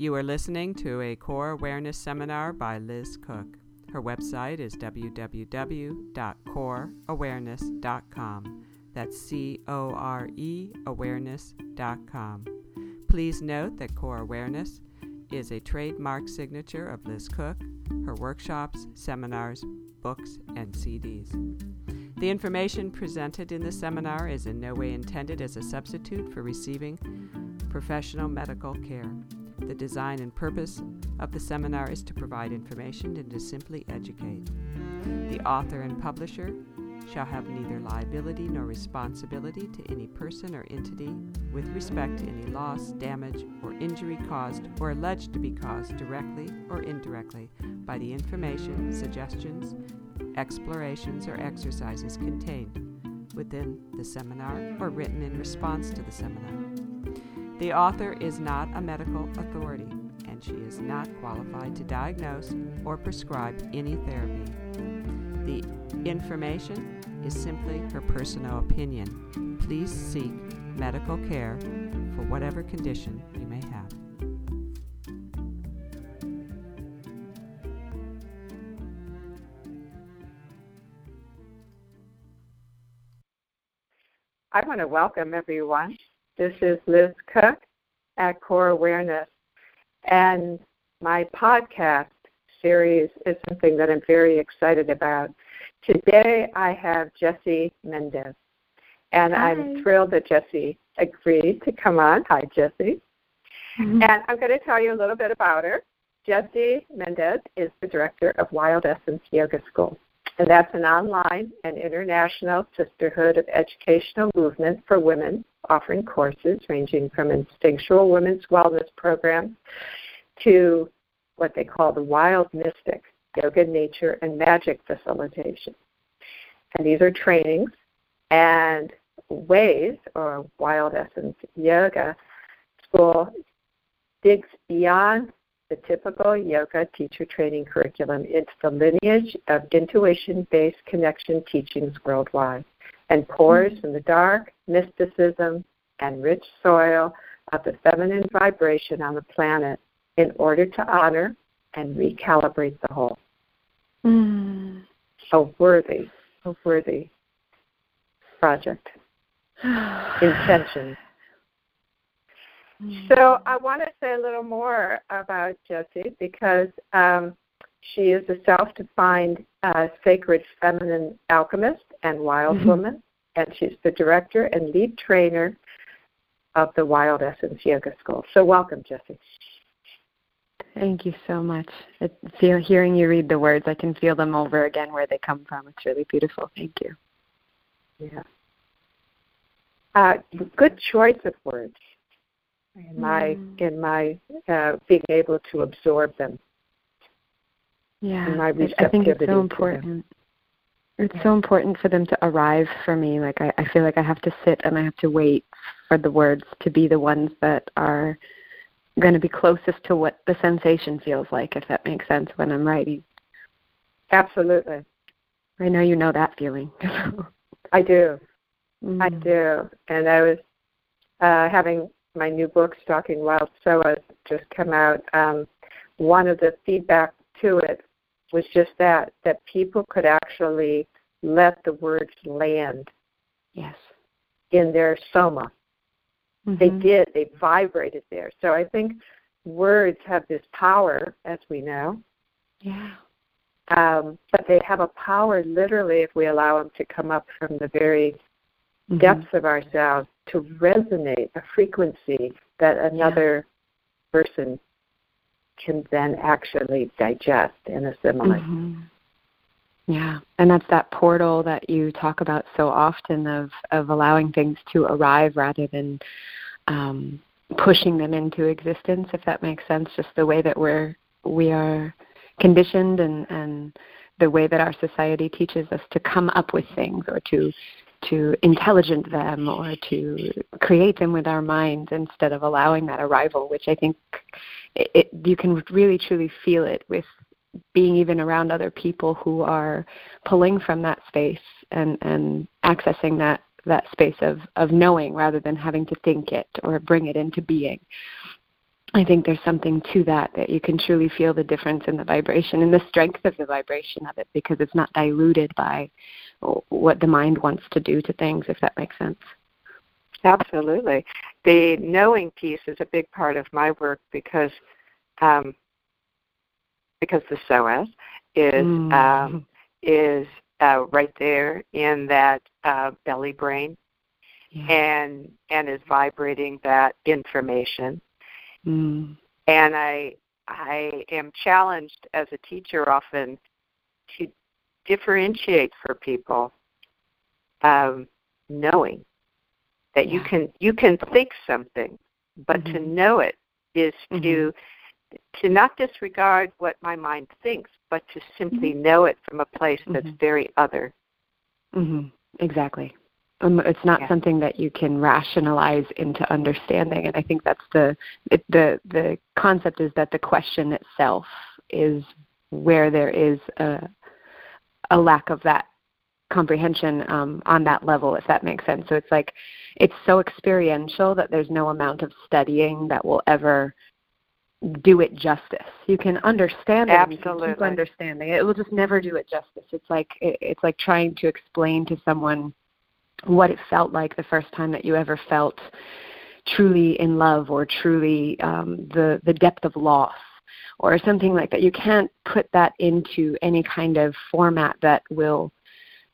You are listening to a Core Awareness seminar by Liz Koch. Her website is www.coreawareness.com. That's C O R E awareness.com. Please note that Core Awareness is a trademark signature of Liz Koch, her workshops, seminars, books, and CDs. The information presented in the seminar is in no way intended as a substitute for receiving professional medical care. The design and purpose of the seminar is to provide information and to simply educate. The author and publisher shall have neither liability nor responsibility to any person or entity with respect to any loss, damage, or injury caused or alleged to be caused directly or indirectly by the information, suggestions, explorations, or exercises contained within the seminar or written in response to the seminar. The author is not a medical authority, and she is not qualified to diagnose or prescribe any therapy. The information is simply her personal opinion. Please seek medical care for whatever condition you may have. I want to welcome everyone this is Liz Koch at Core Awareness. And my podcast series is something that I'm very excited about. Today I have Jessie Mendez. And Hi. I'm thrilled that Jessie agreed to come on. Hi, Jessie. Mm-hmm. And I'm going to tell you a little bit about her. Jessie Mendez is the director of Wild Essence Yoga School. And that's an online and international sisterhood of educational movement for women offering courses ranging from instinctual women's wellness programs to what they call the wild mystic yoga, nature, and magic facilitation. And these are trainings and ways, or wild essence yoga school digs beyond the typical yoga teacher training curriculum into the lineage of intuition based connection teachings worldwide and pours from the dark mysticism and rich soil of the feminine vibration on the planet in order to honor and recalibrate the whole. Mm. A worthy, a worthy project. Intention. So I want to say a little more about Jessie because um, she is a self-defined uh, sacred feminine alchemist and wild Mhm. woman, and she's the director and lead trainer of the Wild Essence Yoga School. So welcome, Jessie. Thank you so much. It, feel, hearing you read the words, I can feel them over again where they come from. It's really beautiful. Thank you. Yeah. Uh, good choice of words in my Mm. in my uh, being able to absorb them. Yeah, I, I think it's so important. It's Yeah. so important for them to arrive for me. Like I, I feel like I have to sit and I have to wait for the words to be the ones that are going to be closest to what the sensation feels like, if that makes sense when I'm writing. Absolutely, I know you know that feeling. I do. I Mm. do. And I was uh, having my new book, Stalking Wild Psoas, just come out. Um, one of the feedback to it was just that, that people could actually let the words land Yes. in their soma. They Mhm. did. They vibrated there. So I think words have this power, as we know, Yeah. um, but they have a power literally if we allow them to come up from the very Mhm. depths of ourselves to resonate a frequency that another person can then actually digest and assimilate. Mhm. Yeah, and that's that portal that you talk about so often of of allowing things to arrive rather than um, pushing them into existence. If that makes sense, just the way that we're we are conditioned and and the way that our society teaches us to come up with things or to to intelligent them or to create them with our minds instead of allowing that arrival, which I think it, it, you can really truly feel it with being even around other people who are pulling from that space and and accessing that that space of of knowing rather than having to think it or bring it into being I think there's something to that that you can truly feel the difference in the vibration and the strength of the vibration of it because it's not diluted by what the mind wants to do to things, if that makes sense. Absolutely. The knowing piece is a big part of my work because um, because the psoas is mm. um, is uh, right there in that uh, belly brain yeah. and and is vibrating that information. Mm. And I I am challenged as a teacher often to differentiate for people um, knowing that yeah. you can you can think something, but mm-hmm. to know it is mm-hmm. to to not disregard what my mind thinks, but to simply mm-hmm. know it from a place that's mm-hmm. very other. Mm-hmm. Exactly. Um, it's not yeah. something that you can rationalize into understanding, and I think that's the it, the the concept is that the question itself is where there is a a lack of that comprehension um, on that level, if that makes sense. So it's like it's so experiential that there's no amount of studying that will ever do it justice. You can understand it, Absolutely. keep understanding it. It will just never do it justice. It's like it's like trying to explain to someone what it felt like the first time that you ever felt truly in love or truly um, the the depth of loss or something like that. You can't put that into any kind of format that will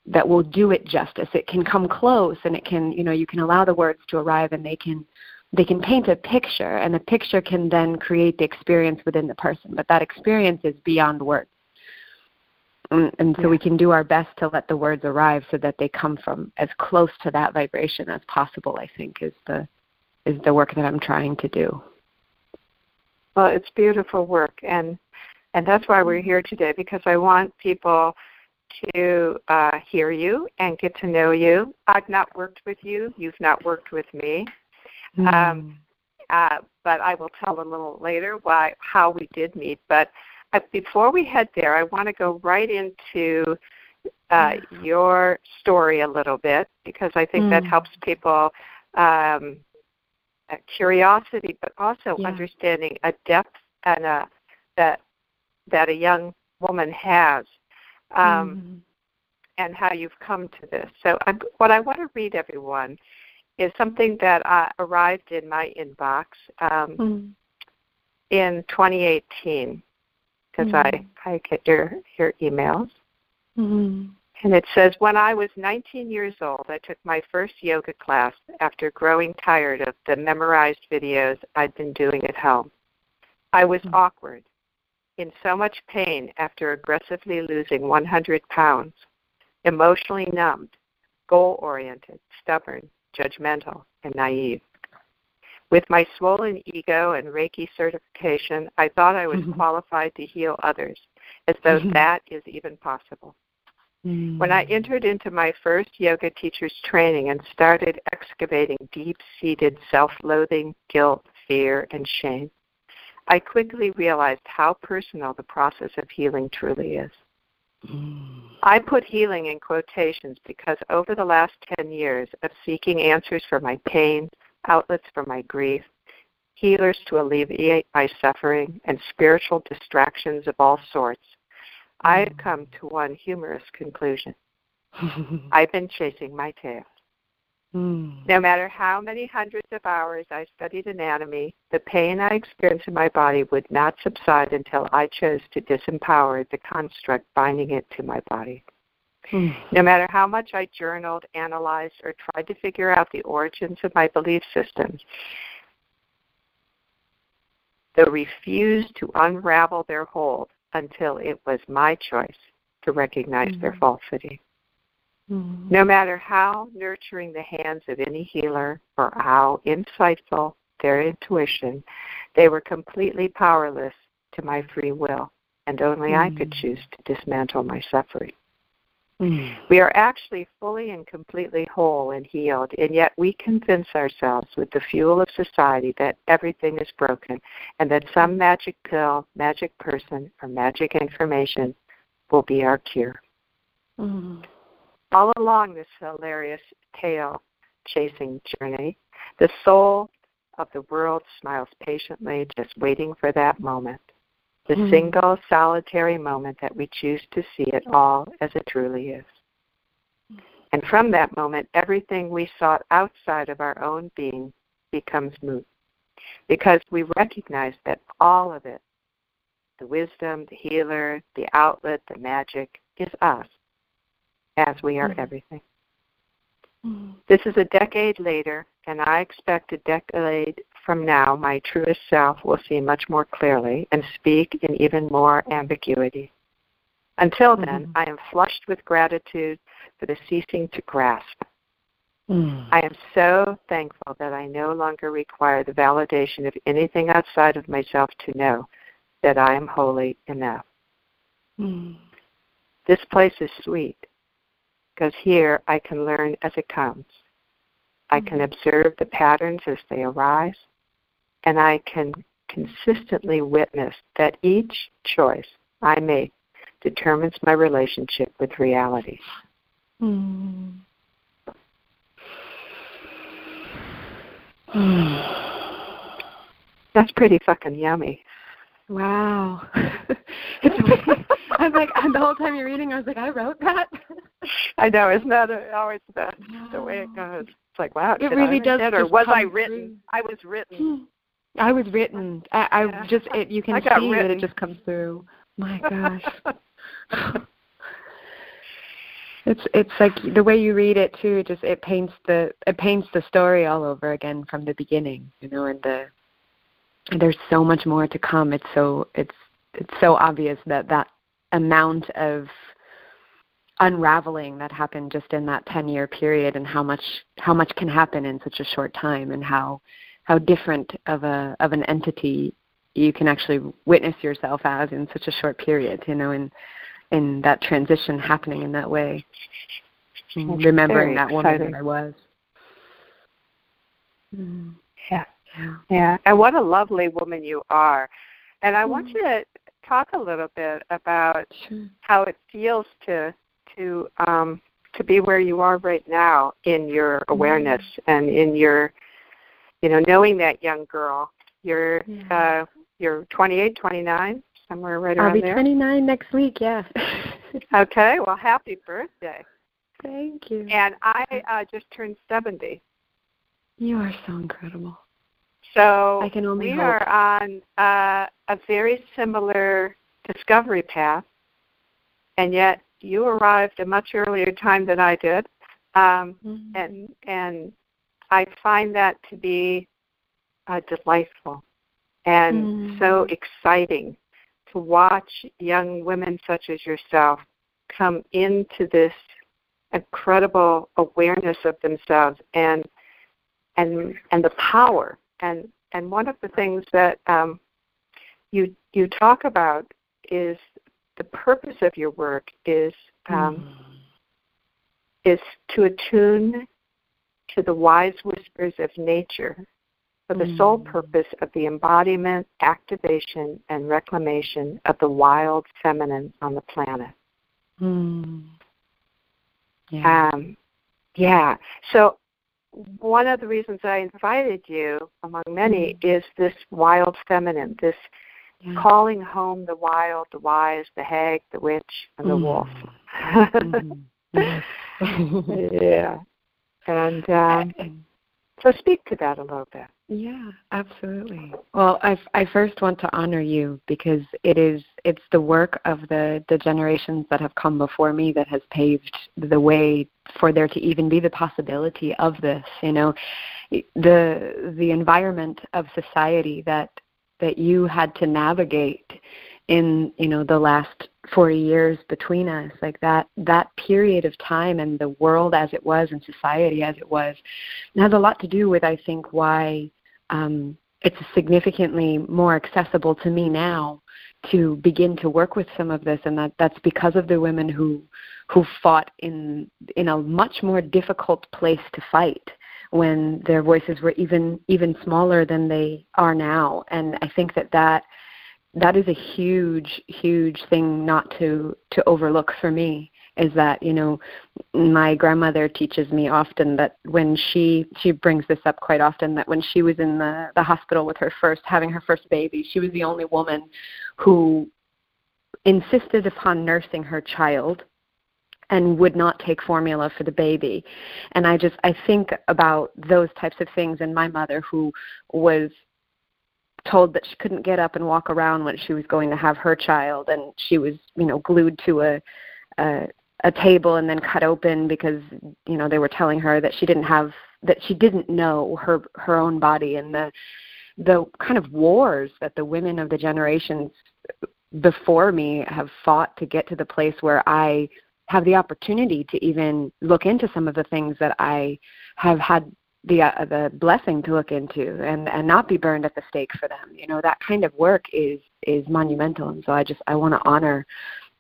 that will do it justice. It can come close and it can, you know, you can allow the words to arrive and they can they can paint a picture and the picture can then create the experience within the person, but that experience is beyond words. And, and so yeah. we can do our best to let the words arrive so that they come from as close to that vibration as possible, I think is the is the work that I'm trying to do. Well, it's beautiful work and and that's why we're here today because I want people to uh, hear you and get to know you. I've not worked with you. You've not worked with me. Mm. Um, uh, but I will tell a little later why how we did meet. But uh, before we head there, I want to go right into uh, your story a little bit because I think mm. that helps people um, curiosity, but also yeah. understanding a depth and a that that a young woman has um, mm-hmm. and how you've come to this. So, I'm, what I want to read everyone is something that uh, arrived in my inbox um, mm-hmm. in 2018 because mm-hmm. I, I get your, your emails. Mm-hmm. And it says, When I was 19 years old, I took my first yoga class after growing tired of the memorized videos I'd been doing at home. I was mm-hmm. awkward in so much pain after aggressively losing 100 pounds, emotionally numbed, goal oriented, stubborn, judgmental, and naive. With my swollen ego and Reiki certification, I thought I was mm-hmm. qualified to heal others, as though mm-hmm. that is even possible. Mm-hmm. When I entered into my first yoga teacher's training and started excavating deep seated self loathing, guilt, fear, and shame, I quickly realized how personal the process of healing truly is. Mm. I put healing in quotations because over the last 10 years of seeking answers for my pain, outlets for my grief, healers to alleviate my suffering, and spiritual distractions of all sorts, I have come to one humorous conclusion. I've been chasing my tail. Mm. No matter how many hundreds of hours I studied anatomy, the pain I experienced in my body would not subside until I chose to disempower the construct binding it to my body. Mm. No matter how much I journaled, analyzed, or tried to figure out the origins of my belief systems, they refused to unravel their hold until it was my choice to recognize mm. their falsity. Mm-hmm. No matter how nurturing the hands of any healer or how insightful their intuition, they were completely powerless to my free will, and only mm-hmm. I could mm. choose to dismantle my suffering. Mm-hmm. We are actually fully and completely whole and healed, and yet we convince ourselves with the fuel of society that everything is broken and that some magic pill, magic person, or magic information will be our cure. Mm-hmm. All along this hilarious tail chasing journey, the soul of the world smiles patiently, just waiting for that moment. The Mm. single solitary moment that we choose to see it all as it truly is. And from that moment, everything we sought outside of our own being becomes moot. Because we recognize that all of it, the wisdom, the healer, the outlet, the magic, is us, as we are Mhm. everything. Mm. This is a decade later, and I expect a decade from now my truest self will see much more clearly and speak in even more ambiguity. Until then, Mhm. I am flushed with gratitude for the ceasing to grasp. Mm. I am so thankful that I no longer require the validation of anything outside of myself to know that I am wholly enough. Mm. This place is sweet because here I can learn as it comes. I can observe the patterns as they arise, and I can consistently witness that each choice I make determines my relationship with reality. Mm. That's pretty fucking yummy. Wow. I was like, the whole time you're reading, I was like, I wrote that. I know, isn't that always the, the way it goes? It's like, wow, It I really write does that, or was I written? through. I was written. I was written. I, I Yeah. just it, you can see got that it just comes through. My gosh. it's it's like the way you read it too. It just it paints the it paints the story all over again from the beginning. You know, and the and there's so much more to come. It's so it's it's so obvious that that amount of unraveling that happened just in that 10 year period and how much how much can happen in such a short time and how how different of a of an entity you can actually witness yourself as in such a short period you know in in that transition happening in that way That's remembering that woman that I was mm. Yeah. yeah Yeah, and what a lovely woman you are. And I want Mm. you to talk a little bit about sure how it feels to to um to be where you are right now in your awareness and in your you know knowing that young girl you're Yeah. uh you're 28 29 somewhere right I'll around there. I'll be 29 next week yeah okay well happy birthday thank you and i uh just turned 70 you are so incredible so I can only we hope. are on uh, a very similar discovery path, and yet you arrived a much earlier time than I did, um, Mhm. and and I find that to be uh, delightful and Mm. so exciting to watch young women such as yourself come into this incredible awareness of themselves and and and the power and and one of the things that um, you you talk about is the purpose of your work is um, is to attune to the wise whispers of nature for the sole Mm. purpose of the embodiment, activation, and reclamation of the wild feminine on the planet. Mm. Yeah. Um, yeah. So one of the reasons I invited you, among many, is this wild feminine, this yeah. calling home the wild, the wise, the hag, the witch, and the Mm. wolf. Mhm. Yes. yeah. And um, so speak to that a little bit. Yeah, absolutely. Well, I, I first want to honor you because it is it's the work of the the generations that have come before me that has paved the way for there to even be the possibility of this. You know, the the environment of society that that you had to navigate in you know the last 40 years between us like that that period of time and the world as it was and society as it was has a lot to do with i think why um, it's significantly more accessible to me now to begin to work with some of this. And that that's because of the women who who fought in in a much more difficult place to fight when their voices were even even smaller than they are now. And i think that that that is a huge huge thing not to to overlook for me is that you know my grandmother teaches me often that when she she brings this up quite often that when she was in the the hospital with her first having her first baby she was the only woman who insisted upon nursing her child and would not take formula for the baby. And i just i think about those types of things and my mother who was told that she couldn't get up and walk around when she was going to have her child and she was you know glued to a a, a table and then cut open because you know they were telling her that she didn't have that she didn't know her her own body and the the kind of wars that the women of the generations before me have fought to get to the place where I have the opportunity to even look into some of the things that I have had the uh, the blessing to look into and and not be burned at the stake for them. You know that kind of work is is monumental. And so i just i want to honor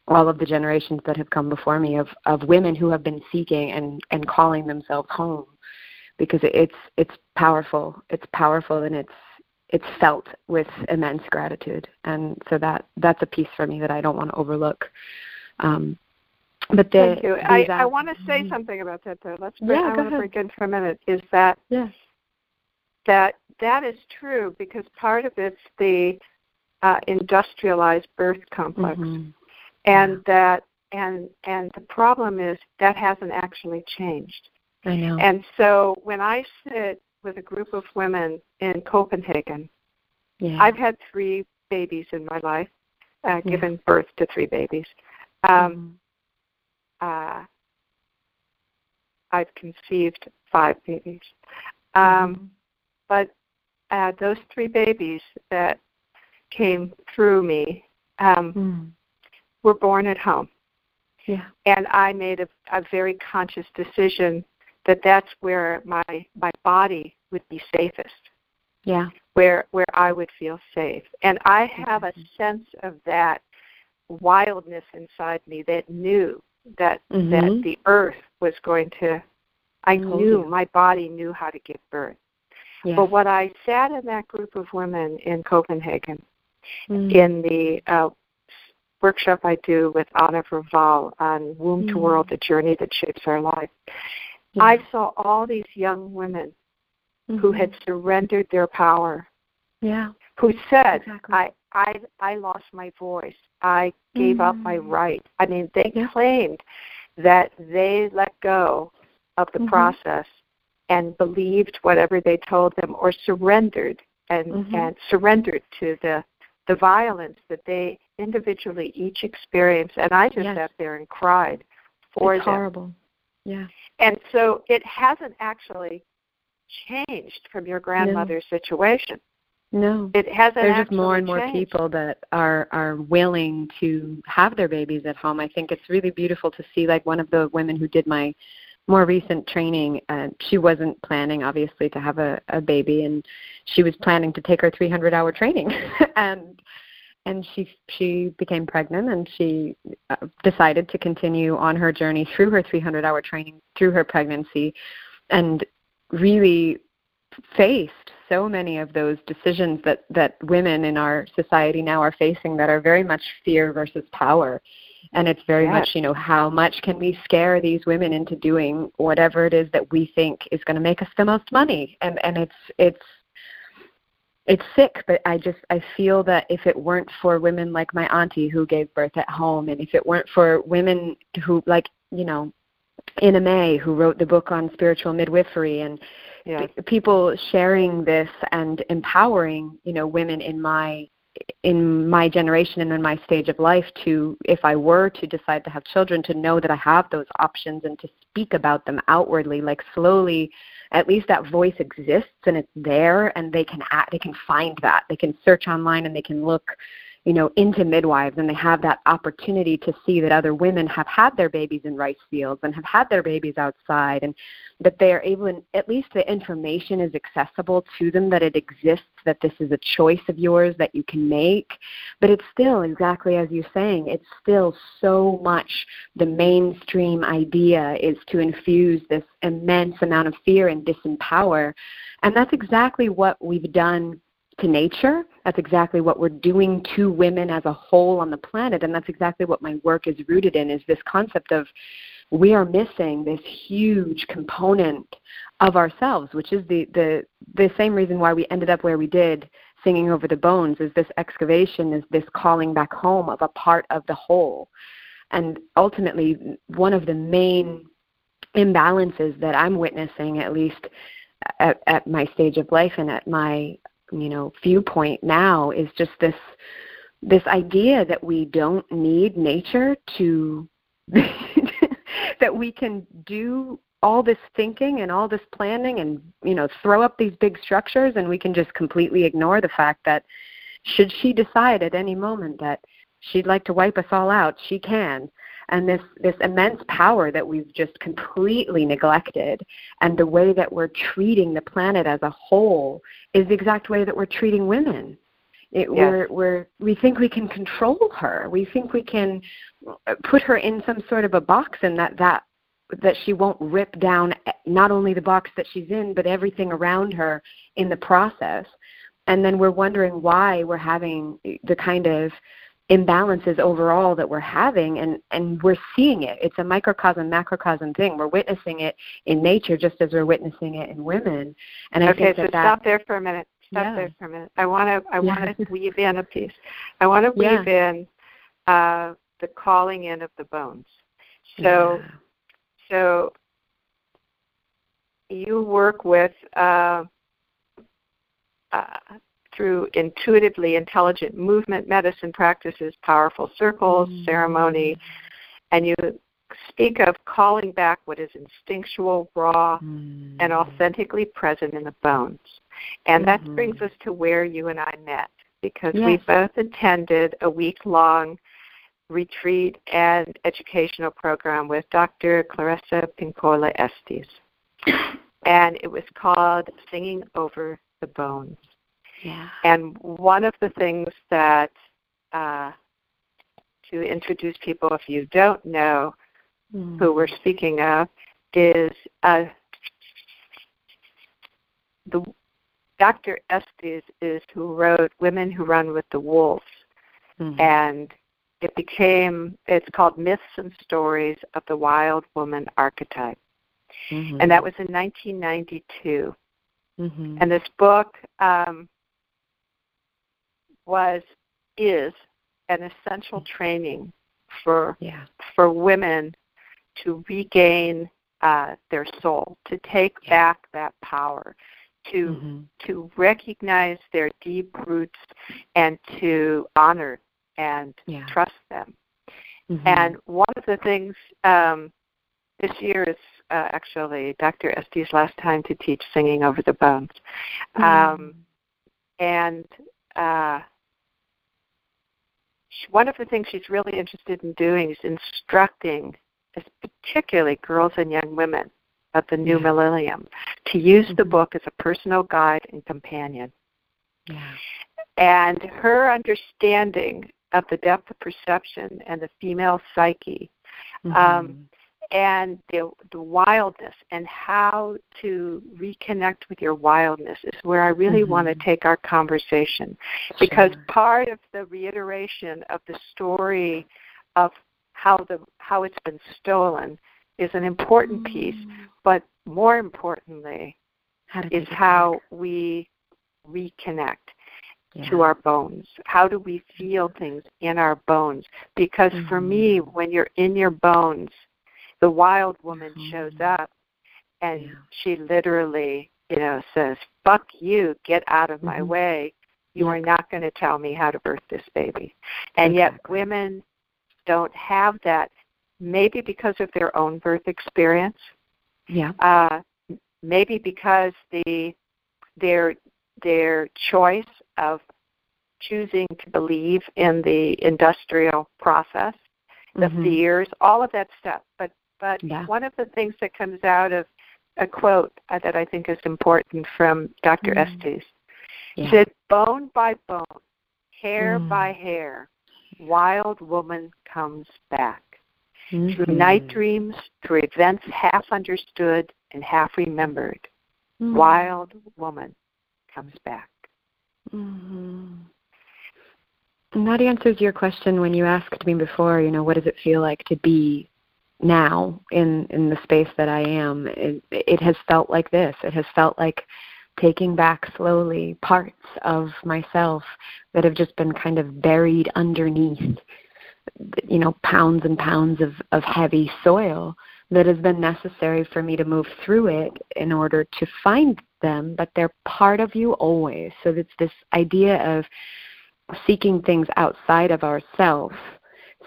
all of the generations that have come before me of of women who have been seeking and and calling themselves home because it's it's powerful. It's powerful and it's it's felt with immense gratitude. And so that that's a piece for me that i don't want to overlook um, but the, Thank you. I, I want to say mm-hmm. something about that though. Let's bring, yeah, I want to break in for a minute. Is that yes. that that is true because part of it's the uh, industrialized birth complex, mm-hmm. and yeah. that and and the problem is that hasn't actually changed. I know. And so when I sit with a group of women in Copenhagen, yeah. I've had three babies in my life, uh, given birth to three babies. Um, mm-hmm uh, I've conceived five babies. Um, mm-hmm. But uh, those three babies that came through me um, mm. were born at home. Yeah. And I made a, a very conscious decision that that's where my my body would be safest. Yeah. Where where I would feel safe. And I have a sense of that wildness inside me that knew that mm-hmm. that the earth was going to I knew you. my body knew how to give birth. Yes. But what I sat in that group of women in Copenhagen mm. in the uh, workshop I do with Anna Verwaal on Womb mm. to World, the journey that shapes our life, yeah. I saw all these young women mm-hmm. who had surrendered their power. Yeah. Who said, exactly. I, I I lost my voice. I gave mm-hmm. up my mm. right. I mean, they claimed that they let go of the mm-hmm. process and believed whatever they told them or surrendered and mm-hmm. and surrendered to the the violence that they individually each experienced and I just yes. sat there and cried for it's them. horrible. Yeah. And so it hasn't actually changed from your grandmother's no. situation. No, it hasn't. There's just more and more changed. people that are are willing to have their babies at home. I think it's really beautiful to see. Like one of the women who did my more recent training, uh, she wasn't planning obviously to have a, a baby, and she was planning to take her 300 hour training, and and she she became pregnant, and she uh, decided to continue on her journey through her 300 hour training through her pregnancy, and really faced so many of those decisions that that women in our society now are facing that are very much fear versus power and it's very yes. much you know how much can we scare these women into doing whatever it is that we think is going to make us the most money and and it's it's it's sick but i just i feel that if it weren't for women like my auntie who gave birth at home and if it weren't for women who like you know Ina May, who wrote the book on spiritual midwifery, and people sharing this and empowering, you know, women in my in my generation and in my stage of life to if I were to decide to have children to know that I have those options and to speak about them outwardly like slowly at least that voice exists and it's there and they can act, they can find that. They can search online and they can look you know, into midwives and they have that opportunity to see that other women have had their babies in rice fields and have had their babies outside and that they are able, and at least the information is accessible to them that it exists, that this is a choice of yours that you can make. But it's still, exactly as you're saying, it's still so much the mainstream idea is to infuse this immense amount of fear and disempower. And that's exactly what we've done to nature. That's exactly what we're doing to women as a whole on the planet, and that's exactly what my work is rooted in. Is this concept of we are missing this huge component of ourselves, which is the the the same reason why we ended up where we did, singing over the bones. Is this excavation? Is this calling back home of a part of the whole? And ultimately, one of the main imbalances that I'm witnessing, at least at, at my stage of life and at my you know viewpoint now is just this this idea that we don't need nature to that we can do all this thinking and all this planning and you know throw up these big structures and we can just completely ignore the fact that should she decide at any moment that she'd like to wipe us all out she can and this this immense power that we've just completely neglected and the way that we're treating the planet as a whole is the exact way that we're treating women it, yes. we're, we're, we think we can control her. We think we can put her in some sort of a box, and that that that she won't rip down eh, not only the box that she's in, but everything around her in the process. And then we're wondering why we're having the kind of imbalances overall that we're having and and we're seeing it. It's a microcosm macrocosm thing. We're witnessing it in nature just as we're witnessing it in women. And I okay think so that stop there for a minute. Stop yeah. there for a minute. I want to i want to weave in a piece. I want to weave yeah. in uh the calling in of the bones. So so you work with uh, uh, through intuitively intelligent movement medicine practices, powerful circles, mm. ceremony, and you speak of calling back what is instinctual, raw, mm. and authentically present in the bones. And mm-hmm. that brings us to where you and I met because yes. we both attended a week long retreat and educational program with Dr. Clarissa Pinkola Estes. And it was called Singing Over the Bones. Yeah. And one of the things that uh, to introduce people, if you don't know mm. who we're speaking of, is uh, the Dr. Estes is who wrote Women Who Run with the Wolves. Mm-hmm. And it became, it's called Myths and Stories of the Wild Woman Archetype. Mm-hmm. And that was in 1992. Mm-hmm. And this book um, was is an essential training for yeah. for women to regain uh, their soul, to take yeah. back that power, to mm-hmm. to recognize their deep roots, and to honor and yeah. trust them. Mm-hmm. And one of the things um, this year is uh, actually Dr. Estes' last time to teach singing over the bones, mm-hmm. um, and uh, one of the things she's really interested in doing is instructing, particularly girls and young women of the new yeah. millennium, to use mm-hmm. the book as a personal guide and companion. Yeah. And her understanding of the depth of perception and the female psyche mm-hmm. um, and the, the wildness and how to reconnect with your wildness is where I really mm-hmm. want to take our conversation. Because sure. part of the reiteration of the story of how the how it's been stolen is an important mm-hmm. piece, but more importantly how is how we reconnect. Yeah. to our bones? How do we feel things in our bones? Because mm-hmm. for me, mm-hmm. when you're in your bones, the wild woman shows mm-hmm. up and yeah. she literally, you know, says, Fuck you, get out of my mm-hmm. way. You are not going to tell me how to birth this baby. And yet women don't have that, maybe because of their own birth experience. Yeah. Uh, maybe because the their their choice of choosing to believe in the industrial process, the mm-hmm. fears, all of that stuff. But but yeah. one of the things that comes out of a quote uh, that I think is important from Dr. Mm. Estes yeah. said, "Bone by bone, hair mm. by hair, wild woman comes back." Mm-hmm. Through night dreams, through events half understood and half remembered, mm. wild woman comes back. Mm-hmm. And that answers your question when you asked me before, you know, what does it feel like to be now in in the space that I am? It, it has felt like this. It has felt like taking back slowly parts of myself that have just been kind of buried underneath you know pounds and pounds of of heavy soil that has been necessary for me to move through it in order to find them but they're part of you always so it's this idea of seeking things outside of ourselves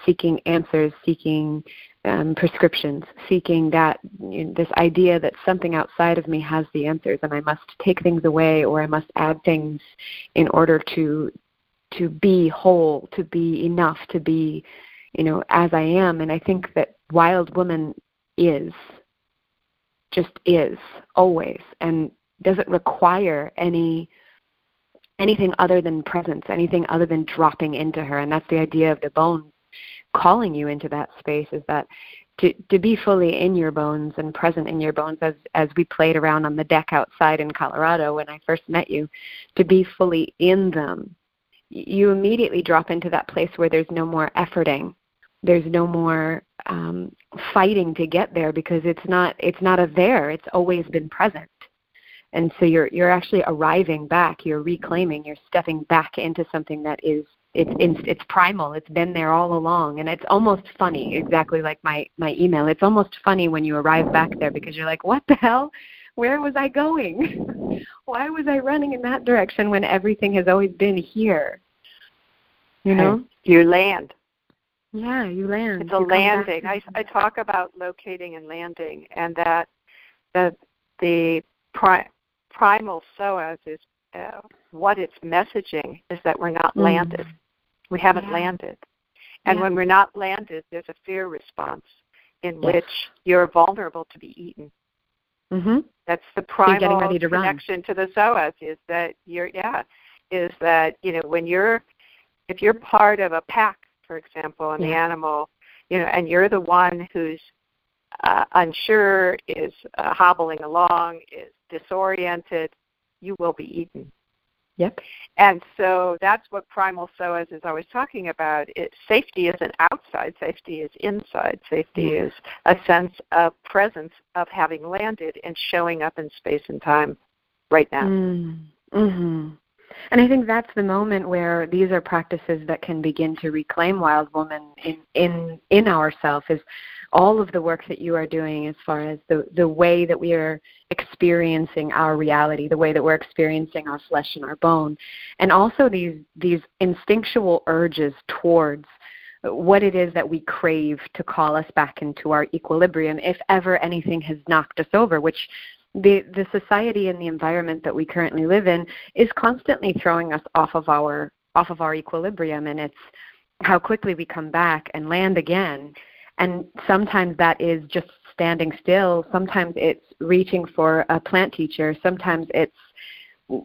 seeking answers seeking um, prescriptions, seeking that you know, this idea that something outside of me has the answers, and I must take things away or I must add things in order to to be whole, to be enough, to be you know as I am. And I think that Wild Woman is just is always and doesn't require any anything other than presence, anything other than dropping into her. And that's the idea of the bone calling you into that space is that to to be fully in your bones and present in your bones as as we played around on the deck outside in Colorado when I first met you to be fully in them. You immediately drop into that place where there's no more efforting. There's no more um, fighting to get there because it's not it's not a there it's always been present. And so you're you're actually arriving back you're reclaiming you're stepping back into something that is it's it's it's primal. It's been there all along. And it's almost funny exactly like my my email. It's almost funny when you arrive back there because you're like what the hell? Where was i going? Why was i running in that direction when everything has always been here? You know? You land. Yeah you land. It's a you landing. I i talk about locating and landing and that that the pri- primal psoas is uh, what it's messaging is that we're not mm. We haven't yeah. landed. And yeah. when we're not landed, there's a fear response in yes. which you're vulnerable to be eaten. Mm-hmm. That's the primal to connection run. to the psoas is that you're yeah is that you know when you're if you're part of a pack, for example, and yeah. the animal, you know, and you're the one who's uh, unsure, is uh, hobbling along, is disoriented, you will be eaten. Yep. And so that's what primal psoas is always talking about. It, safety isn't outside, safety is inside. Safety mm-hmm. is a sense of presence of having landed and showing up in space and time right now. Mm-hmm. And I think that's the moment where these are practices that can begin to reclaim wild woman in in in ourself is all of the work that you are doing as far as the, the way that we are experiencing our reality, the way that we're experiencing our flesh and our bone, and also these these instinctual urges towards what it is that we crave to call us back into our equilibrium if ever anything has knocked us over, which the the society and the environment that we currently live in is constantly throwing us off of our off of our equilibrium and it's how quickly we come back and land again and sometimes that is just standing still. Sometimes it's reaching for a plant teacher. Sometimes it's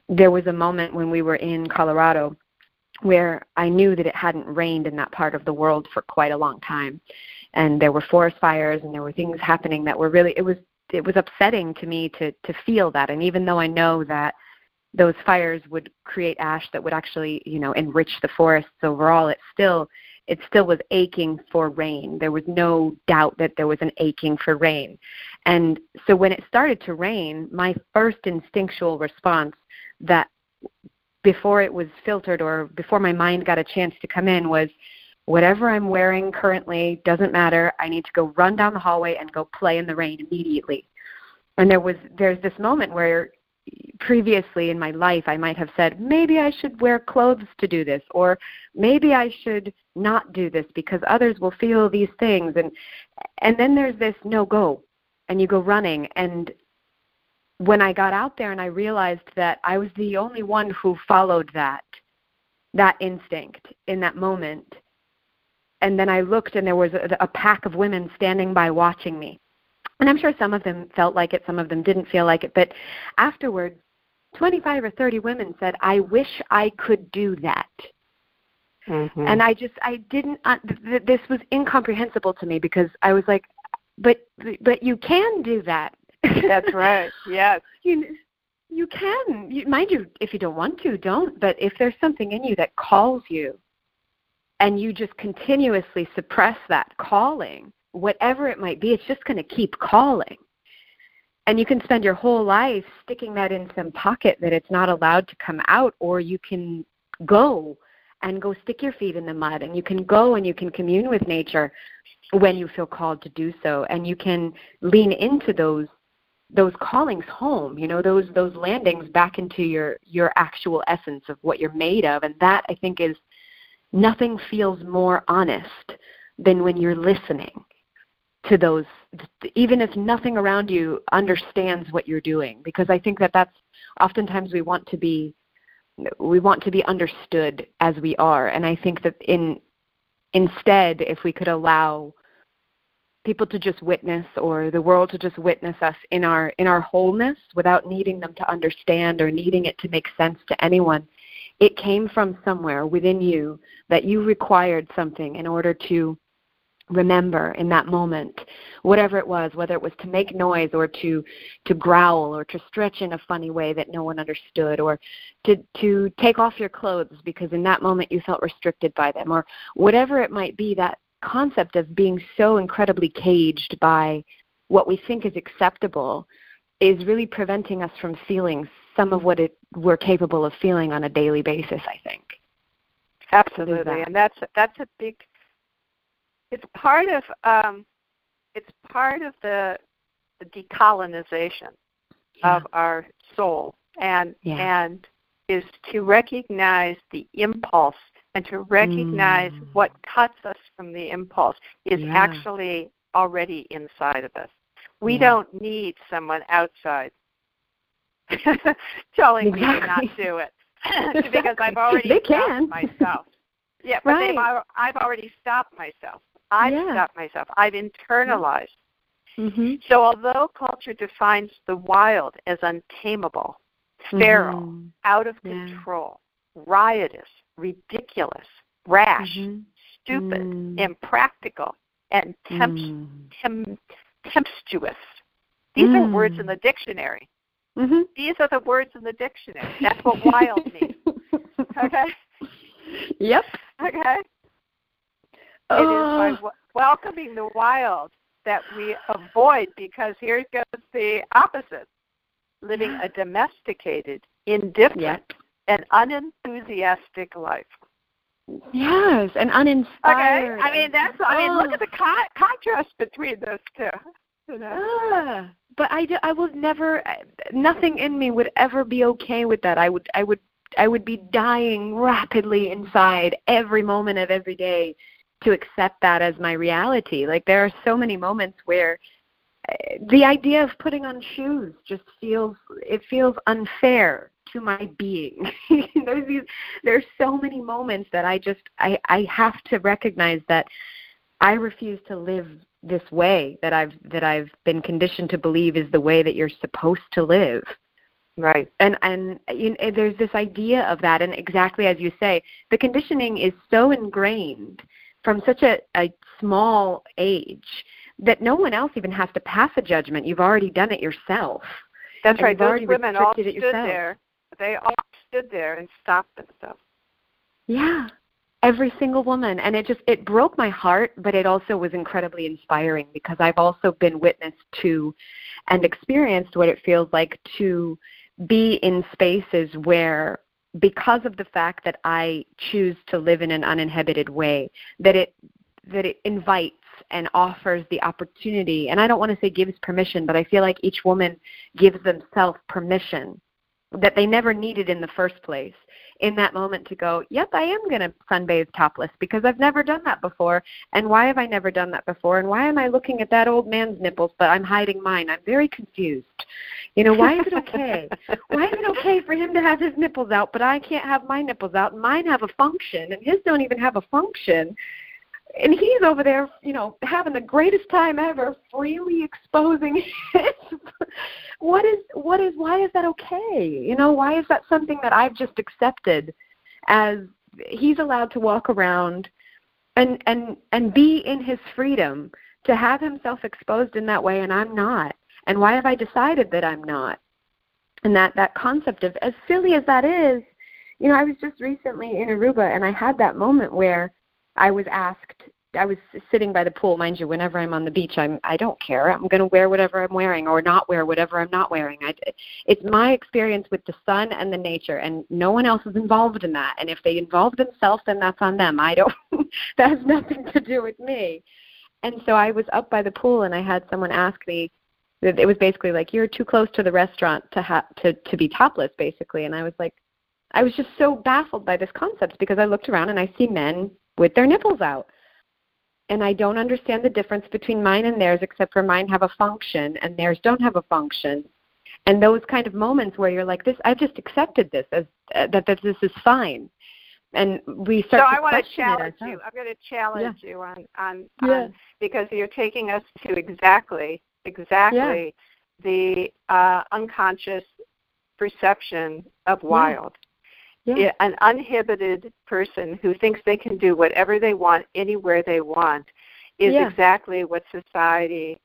there was a moment when we were in Colorado where I knew that it hadn't rained in that part of the world for quite a long time. And there were forest fires and there were things happening that were really it was it was upsetting to me to to feel that and even though I know that those fires would create ash that would actually, you know, enrich the forests overall, it still it still was aching for rain. There was no doubt that there was an aching for rain. And so when it started to rain, my first instinctual response that before it was filtered or before my mind got a chance to come in was whatever I'm wearing currently doesn't matter. I need to go run down the hallway and go play in the rain immediately. And there was there's this moment where previously in my life I might have said, maybe I should wear clothes to do this, or maybe I should not do this because others will feel these things. And and then there's this no go, and you go running. And when I got out there and I realized that I was the only one who followed that that instinct in that moment. And then I looked and there was a, a pack of women standing by watching me and I'm sure some of them felt like it, some of them didn't feel like it. But afterwards, 25 or 30 women said, I wish I could do that. Mm-hmm. And I just, I didn't, uh, th- this was incomprehensible to me because I was like, but, but you can do that. That's right. Yes. you, you can. You, mind you, if you don't want to, don't. But if there's something in you that calls you, and you just continuously suppress that calling, whatever it might be, it's just going to keep calling. And you can spend your whole life sticking that in some pocket that it's not allowed to come out, or you can go and go stick your feet in the mud, and you can go and you can commune with nature when you feel called to do so, and you can lean into those those callings home you know those those landings back into your your actual essence of what you're made of and that i think is nothing feels more honest than when you're listening to those even if nothing around you understands what you're doing because i think that that's oftentimes we want to be we want to be understood as we are. And i think that in instead if we could allow people to just witness or the world to just witness us in our in our wholeness without needing them to understand or needing it to make sense to anyone it came from somewhere within you that you required something in order to remember in that moment whatever it was whether it was to make noise or to to growl or to stretch in a funny way that no one understood or to to take off your clothes because in that moment you felt restricted by them or whatever it might be that concept of being so incredibly caged by what we think is acceptable is really preventing us from feeling some of what it, we're capable of feeling on a daily basis, I think. Absolutely. That. And that's that's a big it's part of um, it's part of the, the decolonization yeah. of our soul and yeah. and is to recognize the impulse and to recognize mm. what cuts us from the impulse is yeah. actually already inside of us. We don't need someone outside telling exactly. me to not do it because I've already they can. myself. Yeah, but right. I've already stopped myself. I've yeah. stopped myself. I've internalized. Mm-hmm. So although culture defines the wild as untamable, feral, mm-hmm. out of control, yeah. riotous, ridiculous, rash, mm-hmm. stupid, mm. impractical, and temp- mm. tem- tempestuous. These are words in mm. the dictionary. Mm-hmm. These are the words in the dictionary. That's what wild means. Okay? Yep. Okay? Oh. It is by w- welcoming the wild that we avoid because here goes the opposite living a domesticated, indifferent, yep an unenthusiastic life. Yes, and uninspired. Okay, I mean that's. I mean, look at the con- contrast between those two. Ah, but I, I would never. Nothing in me would ever be okay with that. I would. I would. I would be dying rapidly inside every moment of every day to accept that as my reality. Like there are so many moments where eh, the idea of putting on shoes just feels it feels unfair to my being. there's these there's so many moments that I just I I have to recognize that I refuse to live this way that I've that I've been conditioned to believe is the way that you're supposed to live. Right. And and you know, there's this idea of that and exactly as you say, the conditioning is so ingrained from such a, a small age that no one else even has to pass a judgment. You've already done it yourself. That's right. Those women all stood there they all stood there and stopped themselves. Yeah, every single woman, and it just it broke my heart, but it also was incredibly inspiring because I've also been witness to and experienced what it feels like to be in spaces where because of the fact that I choose to live in an uninhibited way, that it that it invites and offers the opportunity and I don't want to say gives permission, but I feel like each woman gives themselves permission that they never needed in the first place in that moment to go, yep, I am going to sunbathe topless because I've never done that before. And why have I never done that before? And why am I looking at that old man's nipples but I'm hiding mine? I'm very confused. You know, why is it okay? why is it okay for him to have his nipples out but I can't have my nipples out and mine have a function and his don't even have a function? And he's over there, you know, having the greatest time ever, freely exposing his. what is what is why is that okay? You know, why is that something that I've just accepted as he's allowed to walk around and and and be in his freedom to have himself exposed in that way and I'm not. And why have I decided that I'm not? And that that concept of as silly as that is, you know, I was just recently in Aruba and I had that moment where I was asked I was sitting by the pool, mind you. Whenever I'm on the beach, I'm I don't care. I'm going to wear whatever I'm wearing, or not wear whatever I'm not wearing. I, it's my experience with the sun and the nature, and no one else is involved in that. And if they involve themselves, then that's on them. I don't. that has nothing to do with me. And so I was up by the pool, and I had someone ask me. It was basically like you're too close to the restaurant to have to to be topless, basically. And I was like, I was just so baffled by this concept because I looked around and I see men with their nipples out and I don't understand the difference between mine and theirs except for mine have a function and theirs don't have a function. And those kind of moments where you're like, "This, I've just accepted this as uh, that, that this is fine," and we start. So I want to challenge you. I'm going to challenge yeah. you on on, yeah. on because you're taking us to exactly exactly yeah. the uh, unconscious perception of wild yeah. an uninhibited person who thinks they can do whatever they want anywhere they want is yeah. exactly what society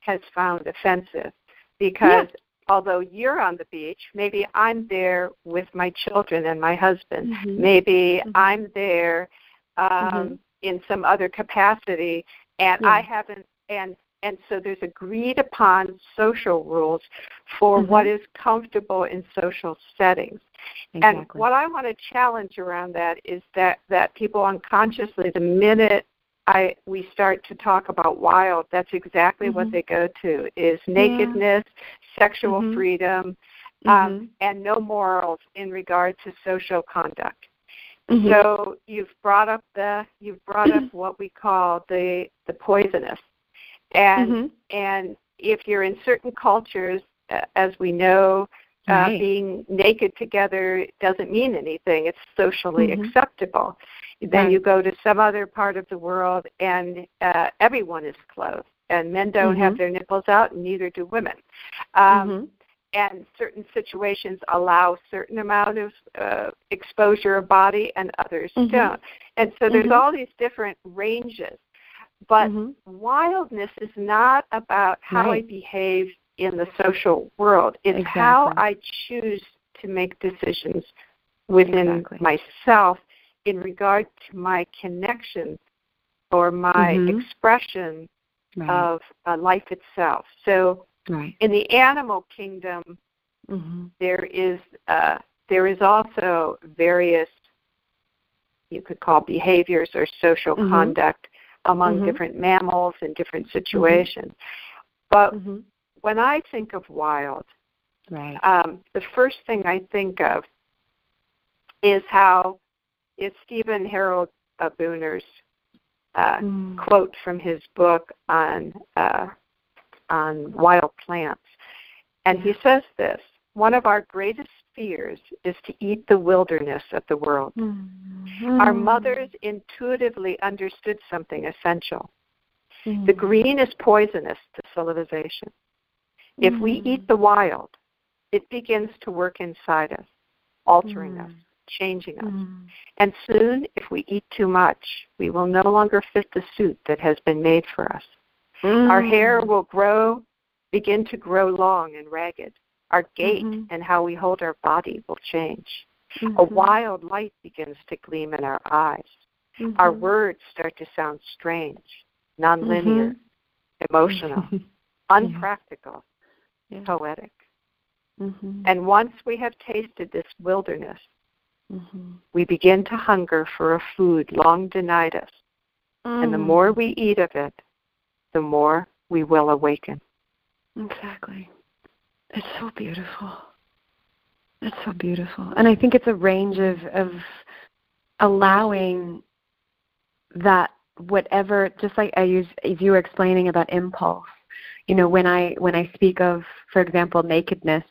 has found offensive because yeah. although you're on the beach maybe i'm there with my children and my husband mm-hmm. maybe mm-hmm. i'm there um mm-hmm. in some other capacity and i haven't and and so there's agreed upon social rules for Mm-hmm. what is comfortable in social settings exactly. and what I want to challenge around that is that that people unconsciously, the minute I we start to talk about wild, that's exactly mm-hmm. what they go to is nakedness, yeah. sexual mm-hmm. freedom, um, mm-hmm. and no morals in regard to social conduct. Mm-hmm. So you've brought up the you've brought up what we call the the poisonous, and Mm-hmm. and if you're in certain cultures, uh, as we know, uh, Right. being naked together doesn't mean anything. It's socially Mhm. acceptable. Then you go to some other part of the world and uh, everyone is clothed, and men don't have Mhm. their nipples out, and neither do women. Um, Mhm. And certain situations allow certain amount of uh, exposure of body, and others Mhm. don't. And so there's Mhm. all these different ranges. But Mhm. wildness is not about how I behave in the social world. It's how I choose to make decisions within Exactly. myself in regard to my connection or my Mhm. expression Right. of uh, life itself. So right. in the animal kingdom, Mm-hmm. there is uh, there is also various you could call behaviors or social Mhm. conduct among Mhm. different mammals in different situations. But Mm-hmm. When I think of wild, Right. um, the first thing I think of is how is Stephen Harrod Buhner's uh, Mm. quote from his book on uh, on wild plants, and he says this: one of our greatest fears is to eat the wilderness of the world. Mm. Our mothers intuitively understood something essential. Mm. The green is poisonous to civilization. If we Mm. eat the wild, it begins to work inside us, altering Mm. us, changing us. Mm. And soon, if we eat too much, we will no longer fit the suit that has been made for us. Our hair Mm. will grow, begin to grow long and ragged. Our gait Mhm. and how we hold our body will change. A Mhm. wild light begins to gleam in our eyes. Our Mhm. words start to sound strange, nonlinear, emotional, unpractical, Yeah. poetic. Mhm. And once we have tasted this wilderness, Mhm. we begin to hunger for a food long denied us. And the Mm. more we eat of it, the more we will awaken. Exactly. It's so beautiful. It's so beautiful. And I think it's a range of of allowing that whatever just like I use as you were explaining about impulse. You know, when I when I speak of, for example, nakedness,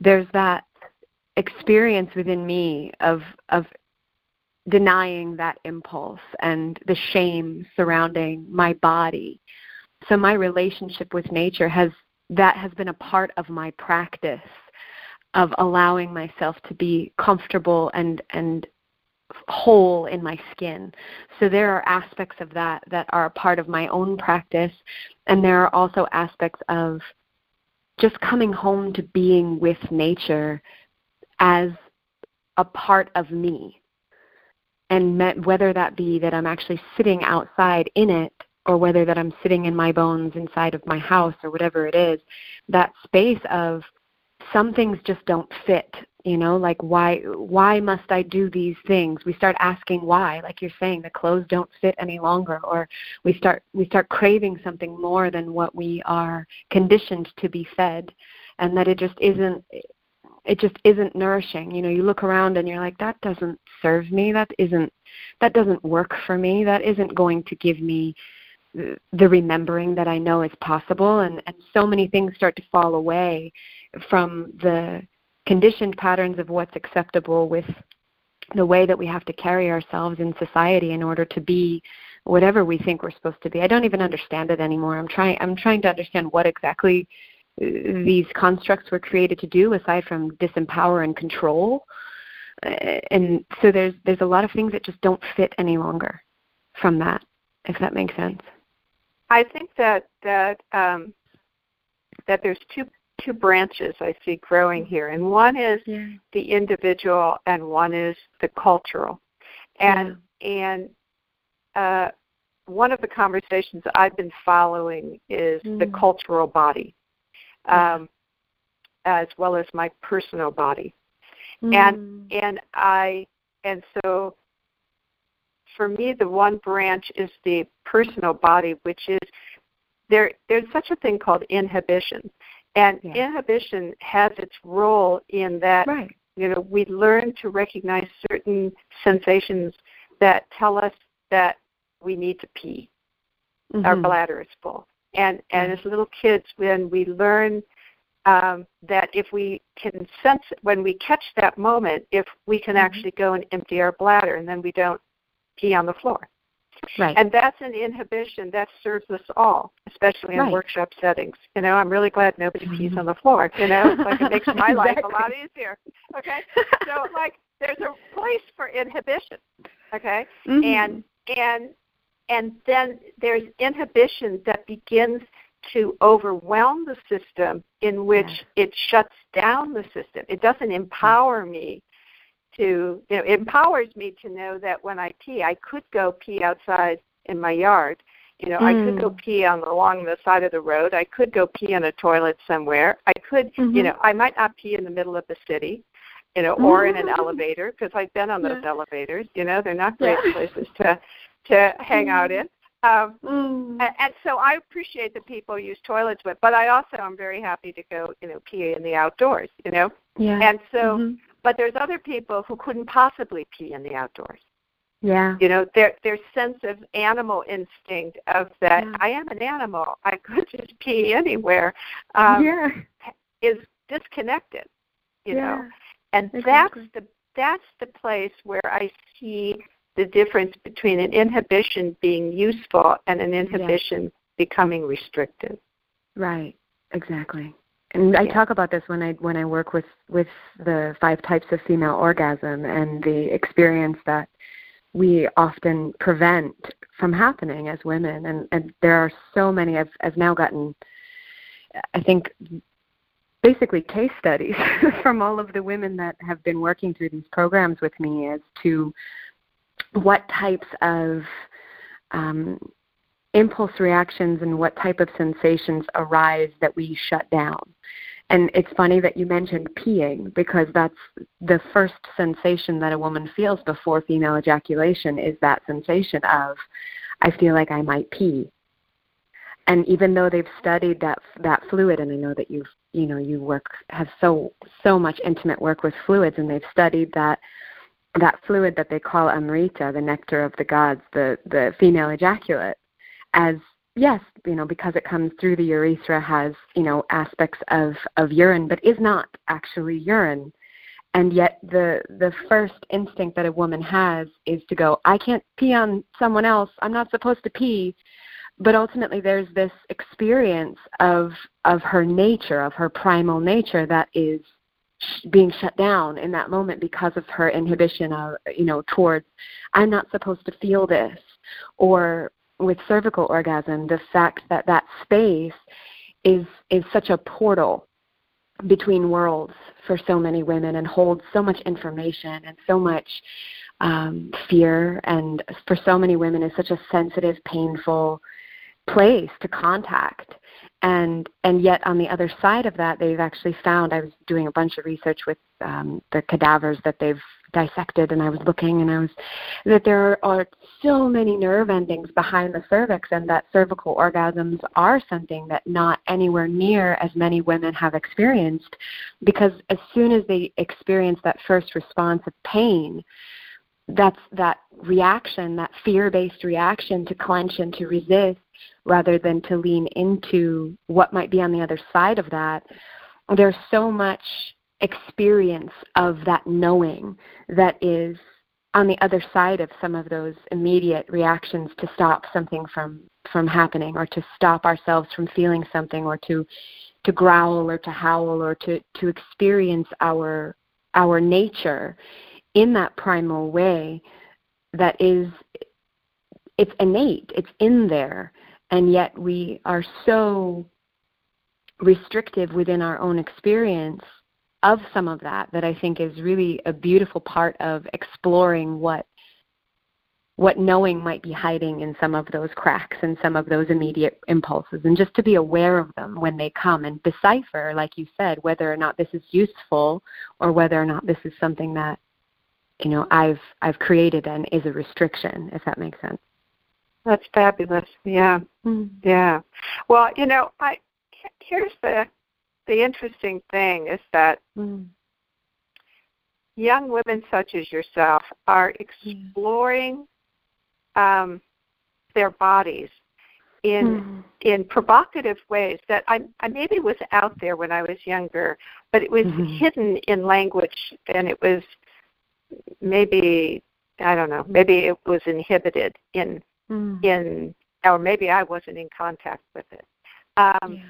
there's that experience within me of of denying that impulse and the shame surrounding my body. So my relationship with nature has that has been a part of my practice of allowing myself to be comfortable and and whole in my skin. So there are aspects of that that are part of my own practice and there are also aspects of just coming home to being with nature as a part of me. And met, whether that be that I'm actually sitting outside in it or whether that I'm sitting in my bones inside of my house or whatever it is, that space of some things just don't fit you know like why why must i do these things? We start asking why like you're saying the clothes don't fit any longer or we start we start craving something more than what we are conditioned to be fed and that it just isn't it just isn't nourishing. You know you look around and you're like that doesn't serve me. That isn't that doesn't work for me. That isn't going to give me the remembering that i know is possible. And and so many things start to fall away from the conditioned patterns of what's acceptable with the way that we have to carry ourselves in society in order to be whatever we think we're supposed to be. I don't even understand it anymore. I'm trying I'm trying to understand what exactly uh, these constructs were created to do aside from disempower and control. Uh, and so there's there's a lot of things that just don't fit any longer from that if that makes sense. I think that that um, that there's two two branches I see growing here, and one is yeah. the individual, and one is the cultural. And yeah. and uh, one of the conversations I've been following is mm. the cultural body, um, yeah. as well as my personal body, mm. and and I and so for me the one branch is the personal body, which is there. There's such a thing called inhibition and yeah. inhibition has its role in that right. you know we learn to recognize certain sensations that tell us that we need to pee. Mm-hmm. Our bladder is full. And and as little kids when we learn um, that if we can sense when we catch that moment, if we can mm-hmm. actually go and empty our bladder and then we don't pee on the floor. Right. And that's an inhibition that serves us all, especially in right. workshop settings. You know, I'm really glad nobody pees on the floor. You know, like it makes my exactly. life a lot easier. Okay, so like there's a place for inhibition. Okay, mm-hmm. and and and then there's inhibition that begins to overwhelm the system in which it shuts down the system. It doesn't empower me to you know it empowers me to know that when I pee, I could go pee outside in my yard. You know, mm. I could go mm. pee on along the side of the road. I could go pee in a toilet somewhere. I could, mm-hmm. you know, I might not pee in the middle of the city, you know, or mm-hmm. in an mm. elevator because I've been on those yeah. elevators. You know, they're not great yeah. places to to hang mm. out in. Um, mm. and, and so I appreciate that people use toilets, but but I also am very happy to go, you know, pee in the outdoors. You know, yeah. And so mm-hmm. But there's other people who couldn't possibly pee in the outdoors. Yeah. You know, their their sense of animal instinct of that yeah. I am an animal. I could just pee anywhere. Um, yeah. Is disconnected. You yeah. know, and exactly. that's the that's the place where I see the difference between an inhibition being useful and an inhibition yeah. becoming restrictive. Right. Exactly and I talk about this when I when I work with with the five types of female orgasm and the experience that we often prevent from happening as women and and there are so many I've I've now gotten I think basically case studies from all of the women that have been working through these programs with me as to what types of um, impulse reactions and what type of sensations arise that we shut down. And it's funny that you mentioned peeing because that's the first sensation that a woman feels before female ejaculation is that sensation of, I feel like I might pee. And even though they've studied that that fluid, and I know that you've you know you work have so so much intimate work with fluids, and they've studied that that fluid that they call amrita, the nectar of the gods, the the female ejaculate, as yes, you know, because it comes through the urethra has, you know, aspects of, of urine, but is not actually urine. And yet the the first instinct that a woman has is to go, I can't pee on someone else. I'm not supposed to pee. But ultimately there's this experience of of her nature, of her primal nature that is being shut down in that moment because of her inhibition of you know towards i'm not supposed to feel this or with cervical orgasm, the fact that that space is is such a portal between worlds for so many women and holds so much information and so much um, fear and for so many women is such a sensitive, painful place to contact. And and yet on the other side of that, they've actually found. I was doing a bunch of research with um, the cadavers that they've dissected and I was looking and I was that there are so many nerve endings behind the cervix and that cervical orgasms are something that not anywhere near as many women have experienced because as soon as they experience that first response of pain that's that reaction that fear-based reaction to clench and to resist rather than to lean into what might be on the other side of that. There's so much experience of that knowing that is on the other side of some of those immediate reactions to stop something from from happening or to stop ourselves from feeling something or to to growl or to howl or to to experience our our nature in that primal way that is it's innate it's in there and yet we are so restrictive within our own experience of some of that that I think is really a beautiful part of exploring what what knowing might be hiding in some of those cracks and some of those immediate impulses and just to be aware of them when they come and decipher like you said whether or not this is useful or whether or not this is something that you know I've I've created and is a restriction if that makes sense. That's fabulous. Yeah. Mm. yeah. Well you know I here's the the interesting thing is that mm. young women such as yourself are exploring mm. um, their bodies in mm. in provocative ways that I, I maybe was out there when I was younger, but it was mm-hmm. hidden in language and it was maybe I don't know, maybe it was inhibited in mm. in or maybe I wasn't in contact with it. Um, yeah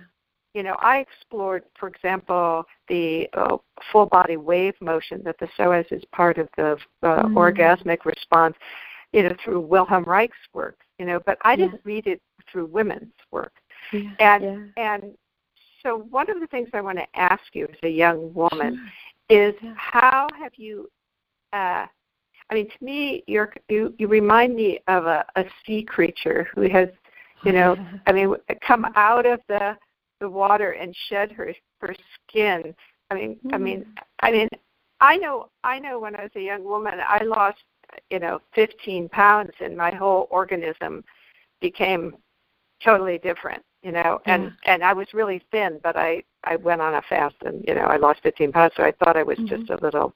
you know, I explored, for example, the uh, full body wave motion that the psoas is part of the uh, mm. orgasmic response, you know, through Wilhelm Reich's work, you know, but I didn't read it through women's work. Yeah. And yeah. and so one of the things I want to ask you as a young woman sure. is how have you uh I mean to me you're you you remind me of a, a sea creature who has you know I mean come out of the the water and shed her her skin. I mean, mm-hmm. I mean, I mean, I know, I know. When I was a young woman, I lost, you know, 15 pounds, and my whole organism became totally different. You know, and mm-hmm. and I was really thin, but I I went on a fast, and you know, I lost 15 pounds. So I thought I was mm-hmm. just a little.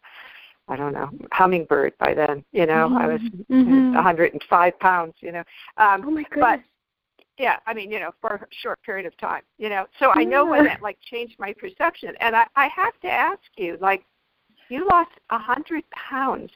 I don't know, hummingbird by then. You know, I was mm-hmm. 105 pounds. You know, um, oh my goodness. Yeah i mean you know for a short period of time you know. So i know when mm-hmm. that like changed my perception. And i i have to ask you like you lost a hundred pounds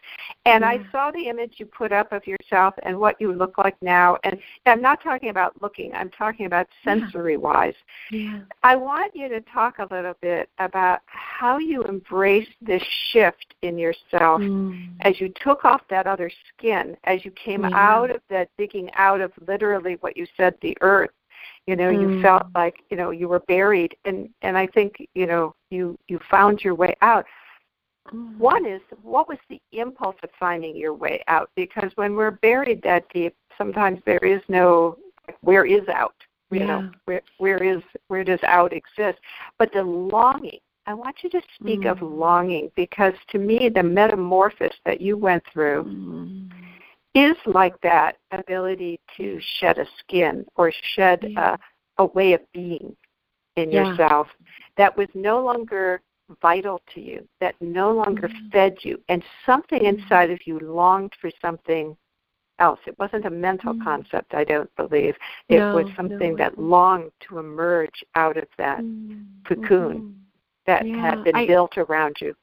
and yeah. i saw the image you put up of yourself and what you look like now and i'm not talking about looking i'm talking about sensory wise yeah. i want you to talk a little bit about how you embraced this shift in yourself mm. as you took off that other skin as you came yeah. out of that digging out of literally what you said the earth you know mm. you felt like you know you were buried and and i think you know you you found your way out Mm-hmm. One is what was the impulse of finding your way out? Because when we're buried that deep, sometimes there is no where is out. You yeah. know, where where is where does out exist? But the longing. I want you to speak mm. of longing because to me the metamorphosis that you went through mm. is like that ability to shed a skin or shed yeah. a, a way of being in yeah. yourself that was no longer vital to you, that no longer mm-hmm. fed you, and something mm-hmm. inside of you longed for something else. It wasn't a mental mm-hmm. concept, I don't believe. It no, was something no. that longed to emerge out of that mm-hmm. cocoon that yeah, had been I, built around you.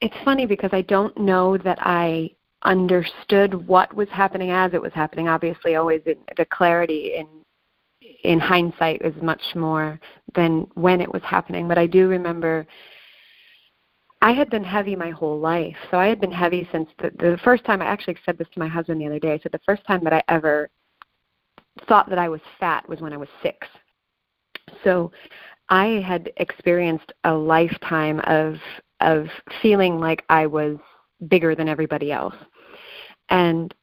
It's funny because I don't know that I understood what was happening as it was happening. Obviously, always in, the clarity in in hindsight is much more than when it was happening. But I do remember I had been heavy my whole life. So I had been heavy since the, the first time I actually said this to my husband the other day. I said the first time that I ever thought that I was fat was when I was six. So I had experienced a lifetime of of feeling like I was bigger than everybody else. And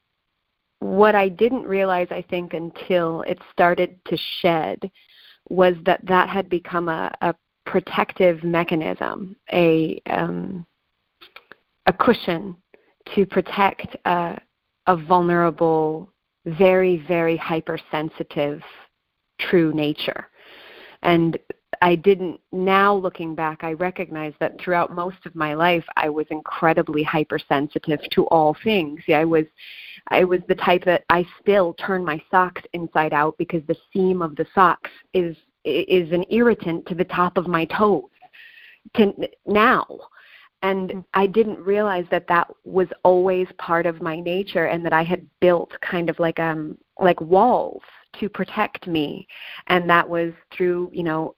what I didn't realize, I think, until it started to shed, was that that had become a, a protective mechanism, a um, a cushion to protect a, a vulnerable, very very hypersensitive, true nature. And I didn't now looking back I recognize that throughout most of my life I was incredibly hypersensitive to all things. Yeah, I was I was the type that I still turn my socks inside out because the seam of the socks is is an irritant to the top of my toes to now and mm. i didn't realize that that was always part of my nature and that i had built kind of like um like walls to protect me. And that was through you know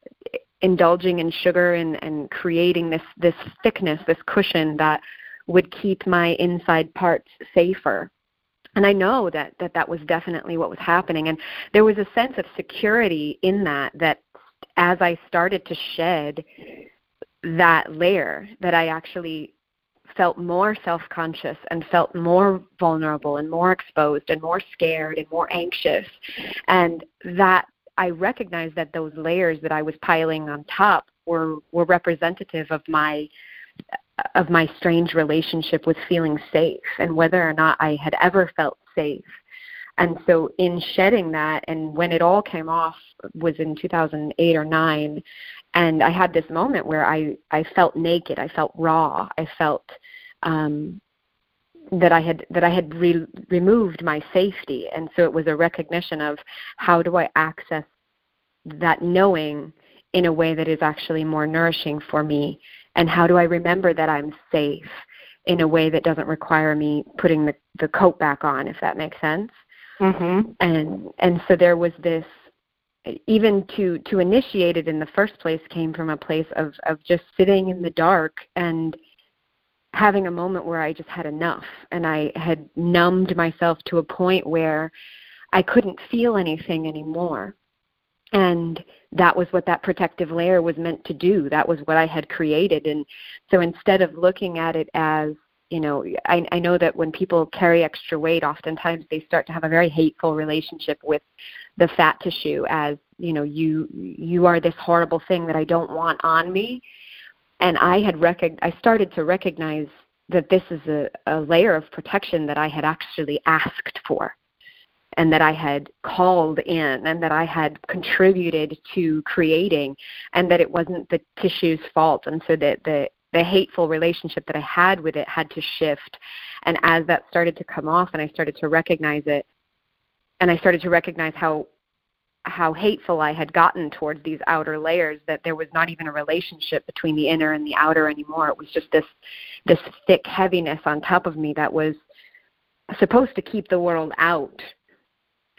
indulging in sugar and and creating this this thickness this cushion that would keep my inside parts safer. And i know that that that was definitely what was happening. And there was a sense of security in that that as i started to shed that layer that i actually felt more self conscious and felt more vulnerable and more exposed and more scared and more anxious. And that I recognized that those layers that I was piling on top were were representative of my of my strange relationship with feeling safe and whether or not I had ever felt safe. And so in shedding that and when it all came off was in 2008 or 9 and I had this moment where I I felt naked, I felt raw, I felt um, that I had that I had re- removed my safety, and so it was a recognition of how do I access that knowing in a way that is actually more nourishing for me, and how do I remember that I'm safe in a way that doesn't require me putting the the coat back on, if that makes sense. Mm-hmm. And and so there was this even to to initiate it in the first place came from a place of of just sitting in the dark and having a moment where I just had enough and I had numbed myself to a point where I couldn't feel anything anymore. And that was what that protective layer was meant to do. That was what I had created. And so instead of looking at it as, you know, I, I know that when people carry extra weight, oftentimes they start to have a very hateful relationship with the fat tissue as, you know, you you are this horrible thing that I don't want on me. And I had recog- I started to recognize that this is a, a layer of protection that I had actually asked for and that I had called in and that I had contributed to creating and that it wasn't the tissue's fault. And so that the the hateful relationship that I had with it had to shift and as that started to come off and I started to recognize it and I started to recognize how how hateful I had gotten towards these outer layers that there was not even a relationship between the inner and the outer anymore. It was just this this thick heaviness on top of me that was supposed to keep the world out.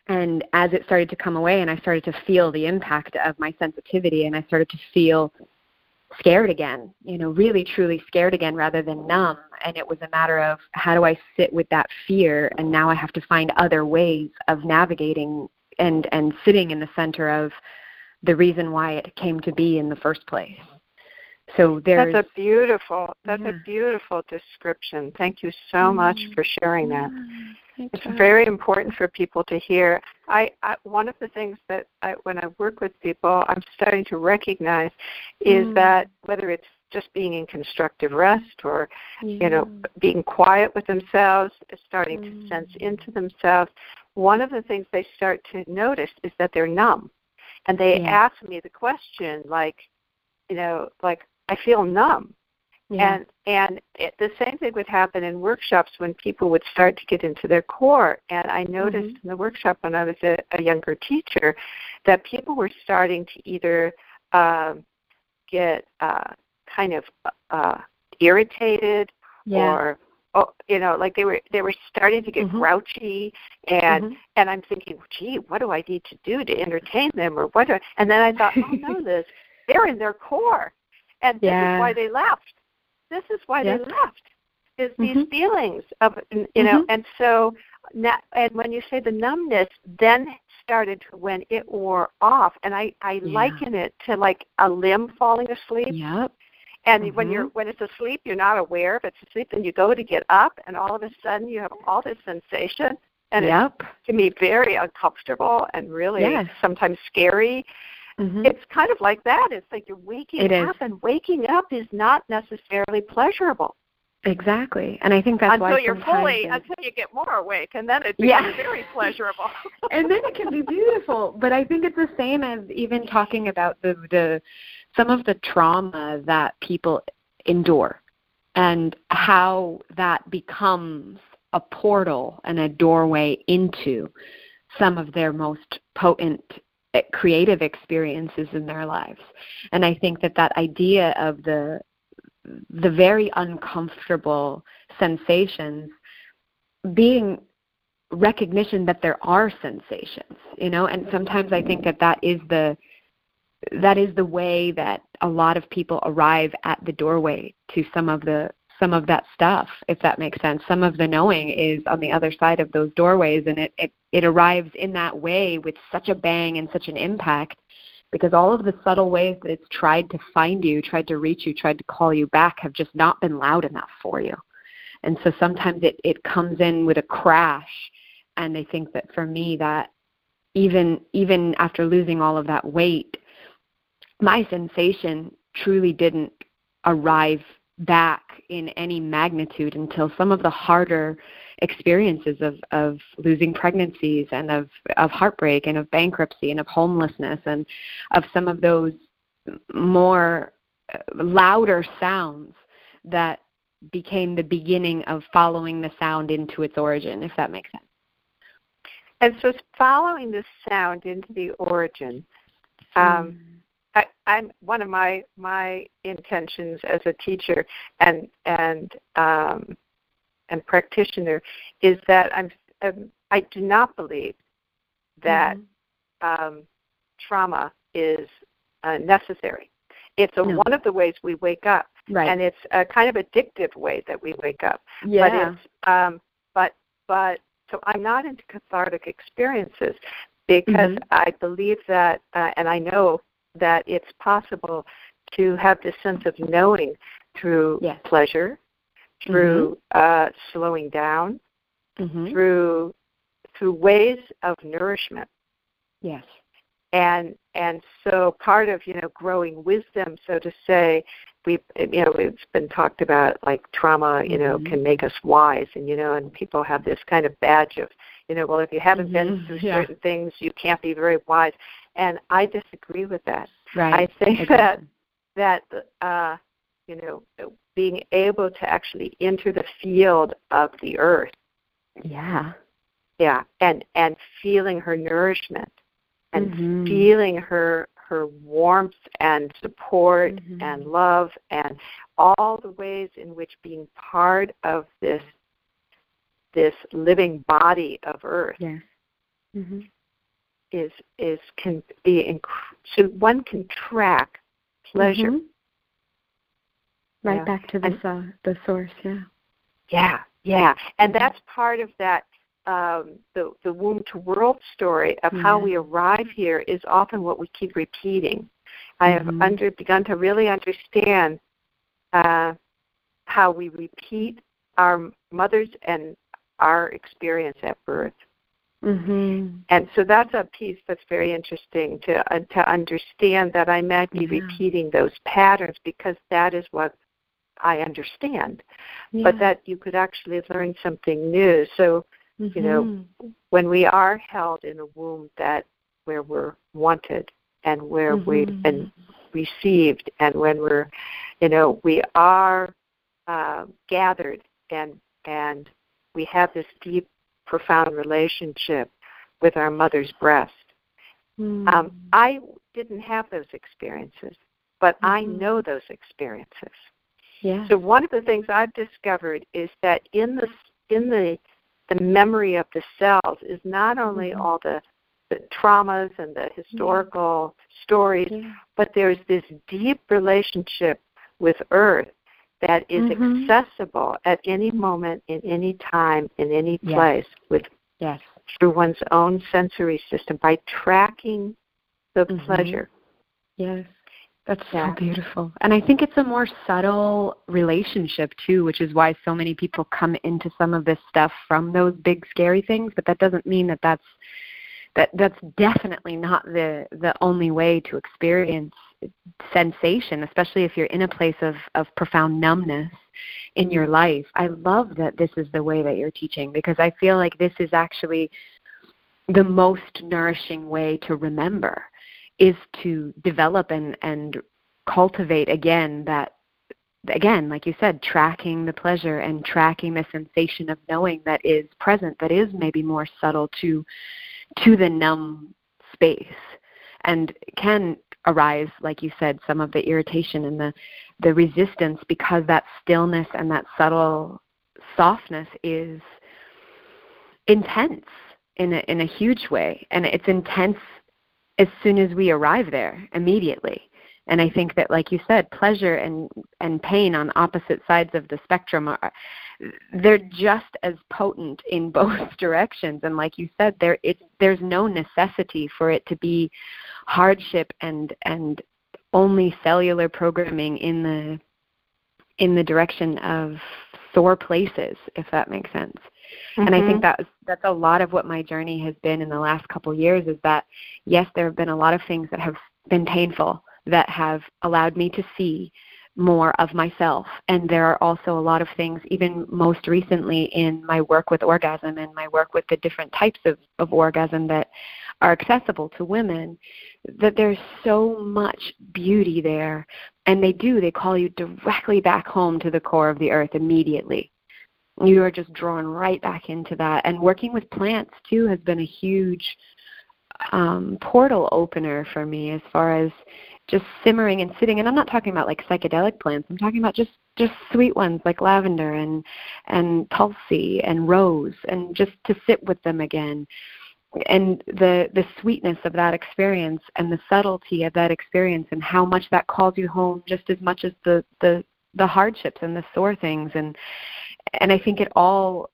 And as it started to come away and I started to feel the impact of my sensitivity and I started to feel scared again, you know, really truly scared again rather than numb. And it was a matter of how do I sit with that fear and now I have to find other ways of navigating and and sitting in the center of the reason why it came to be in the first place. So there's That's a beautiful that's yeah. a beautiful description. Thank you so mm-hmm. much for sharing that. It's very important for people to hear. I, I one of the things that I, when I work with people, I'm starting to recognize is mm. that whether it's just being in constructive rest or yeah. you know being quiet with themselves, starting mm. to sense into themselves, one of the things they start to notice is that they're numb. And they yeah. ask me the question like, you know, like I feel numb. Yeah. And and it, the same thing would happen in workshops when people would start to get into their core. And I noticed mm-hmm. in the workshop when I was a, a younger teacher that people were starting to either um, get uh, kind of uh, irritated yeah. or oh, you know, like they were they were starting to get mm-hmm. grouchy, and mm-hmm. and I'm thinking, gee, what do I need to do to entertain them, or what? Do I, and then I thought, oh no, this they're in their core, and this is why they left. This is why they left. Is these mm-hmm. feelings of you know, mm-hmm. and so now, and when you say the numbness, then started when it wore off, and I I Yeah. liken it to like a limb falling asleep. Yep. And when Mhm. you're when it's asleep, you're not aware of it's asleep, and you go to get up, and all of a sudden you have all this sensation, and yep. it can be very uncomfortable and really Yes. sometimes scary. Mhm. It's kind of like that. It's like you're waking It is. up, and waking up is not necessarily pleasurable Exactly. And I think that's until why you're fully it's- until you get more awake, and then it Yeah. very pleasurable. and then it can be beautiful. But I think it's the same as even talking about the the some of the trauma that people endure and how that becomes a portal and a doorway into some of their most potent creative experiences in their lives. And I think that that idea of the the very uncomfortable sensations being recognition that there are sensations you know and sometimes i think that that is the that is the way that a lot of people arrive at the doorway to some of the some of that stuff if that makes sense. Some of the knowing is on the other side of those doorways and it it, it arrives in that way with such a bang and such an impact because all of the subtle ways that it's tried to find you tried to reach you tried to call you back have just not been loud enough for you. And so sometimes it it comes in with a crash and i think that for me that even even after losing all of that weight my sensation truly didn't arrive back in any magnitude until some of the harder experiences of of losing pregnancies and of of heartbreak and of bankruptcy and of homelessness and of some of those more uh, louder sounds that became the beginning of following the sound into its origin if that makes sense and so, following the sound into the origin, Mm. um, I, I'm one of my my intentions as a teacher and and um, and practitioner is that I'm um, I do not believe that Mhm. um, trauma is uh, necessary. It's a, No. one of the ways we wake up, right and it's a kind of addictive way that we wake up. yeah But it's um, but but so I'm not into cathartic experiences because Mhm. I believe that, uh, and I know that it's possible to have this sense of knowing through Yes. pleasure, through uh, slowing down, Mhm. through through ways of nourishment yes and and so part of you know growing wisdom so to say we you know it's been talked about like trauma you know Mhm. can make us wise and you know and people have this kind of badge of you know well if you haven't been Mhm, through yeah. certain things you can't be very wise and i disagree with that right i think exactly. that that uh you know being able to actually enter the field of the earth yeah yeah and and feeling her nourishment and Mhm. feeling her her warmth and support Mhm. and love and all the ways in which being part of this this living body of earth yes Mhm. is is can be inc- so one can track pleasure Mhm. right Yeah. back to the uh, the source yeah yeah yeah and that's part of that um, the the womb to world story of how we arrive here is often what we keep repeating. I have Mhm. under begun to really understand uh, how we repeat our mothers and our experience at birth, mhm and so that's a piece that's very interesting to uh, to understand that I might be Yeah. repeating those patterns because that is what I understand, yeah. but that you could actually learn something new. So you know, Mhm. when we are held in a womb that where we're wanted and where we've Mhm. been received and when we're you know we are uh, gathered and and we have this deep profound relationship with our mother's breast Mhm. um, i didn't have those experiences but i Mhm. know those experiences yeah so one of the things I've discovered is that in the in the the memory of the cells is not only Mhm. all the the traumas and the historical stories, yeah but there's this deep relationship with Earth that is Mhm. accessible at any moment, in any time, in any Yes. place, with yes through one's own sensory system by tracking the Mhm. pleasure. Yes. That's Yeah. so beautiful. And I think it's a more subtle relationship too, which is why so many people come into some of this stuff from those big scary things, but that doesn't mean that that's that that's definitely not the the only way to experience sensation, especially if you're in a place of of profound numbness in your life. I love that this is the way that you're teaching because I feel like this is actually the most nourishing way to remember is to develop and and cultivate again that again like you said tracking the pleasure and tracking the sensation of knowing that is present that is maybe more subtle to to the numb space and can arise like you said some of the irritation and the the resistance because that stillness and that subtle softness is intense in a in a huge way. And it's intense as soon as we arrive there immediately and i think that like you said pleasure and and pain on opposite sides of the spectrum are they're just as potent in both directions. And like you said there it there's no necessity for it to be hardship and and only cellular programming in the in the direction of sore places if that makes sense. And I think mm-hmm. that that's a lot of what my journey has been in the last couple of years is that yes, there have been a lot of things that have been painful that have allowed me to see more of myself. And there are also a lot of things, even most recently in my work with orgasm and my work with the different types of, of orgasm that are accessible to women, that there's so much beauty there. And they do, they call you directly back home to the core of the earth immediately you are just drawn right back into that. And working with plants too has been a huge um, portal opener for me as far as just simmering and sitting. And I'm not talking about like psychedelic plants. I'm talking about just just sweet ones like lavender and and tulsi and rose, and just to sit with them again. And the the sweetness of that experience and the subtlety of that experience and how much that calls you home just as much as the the the hardships and the sore things and and I think it all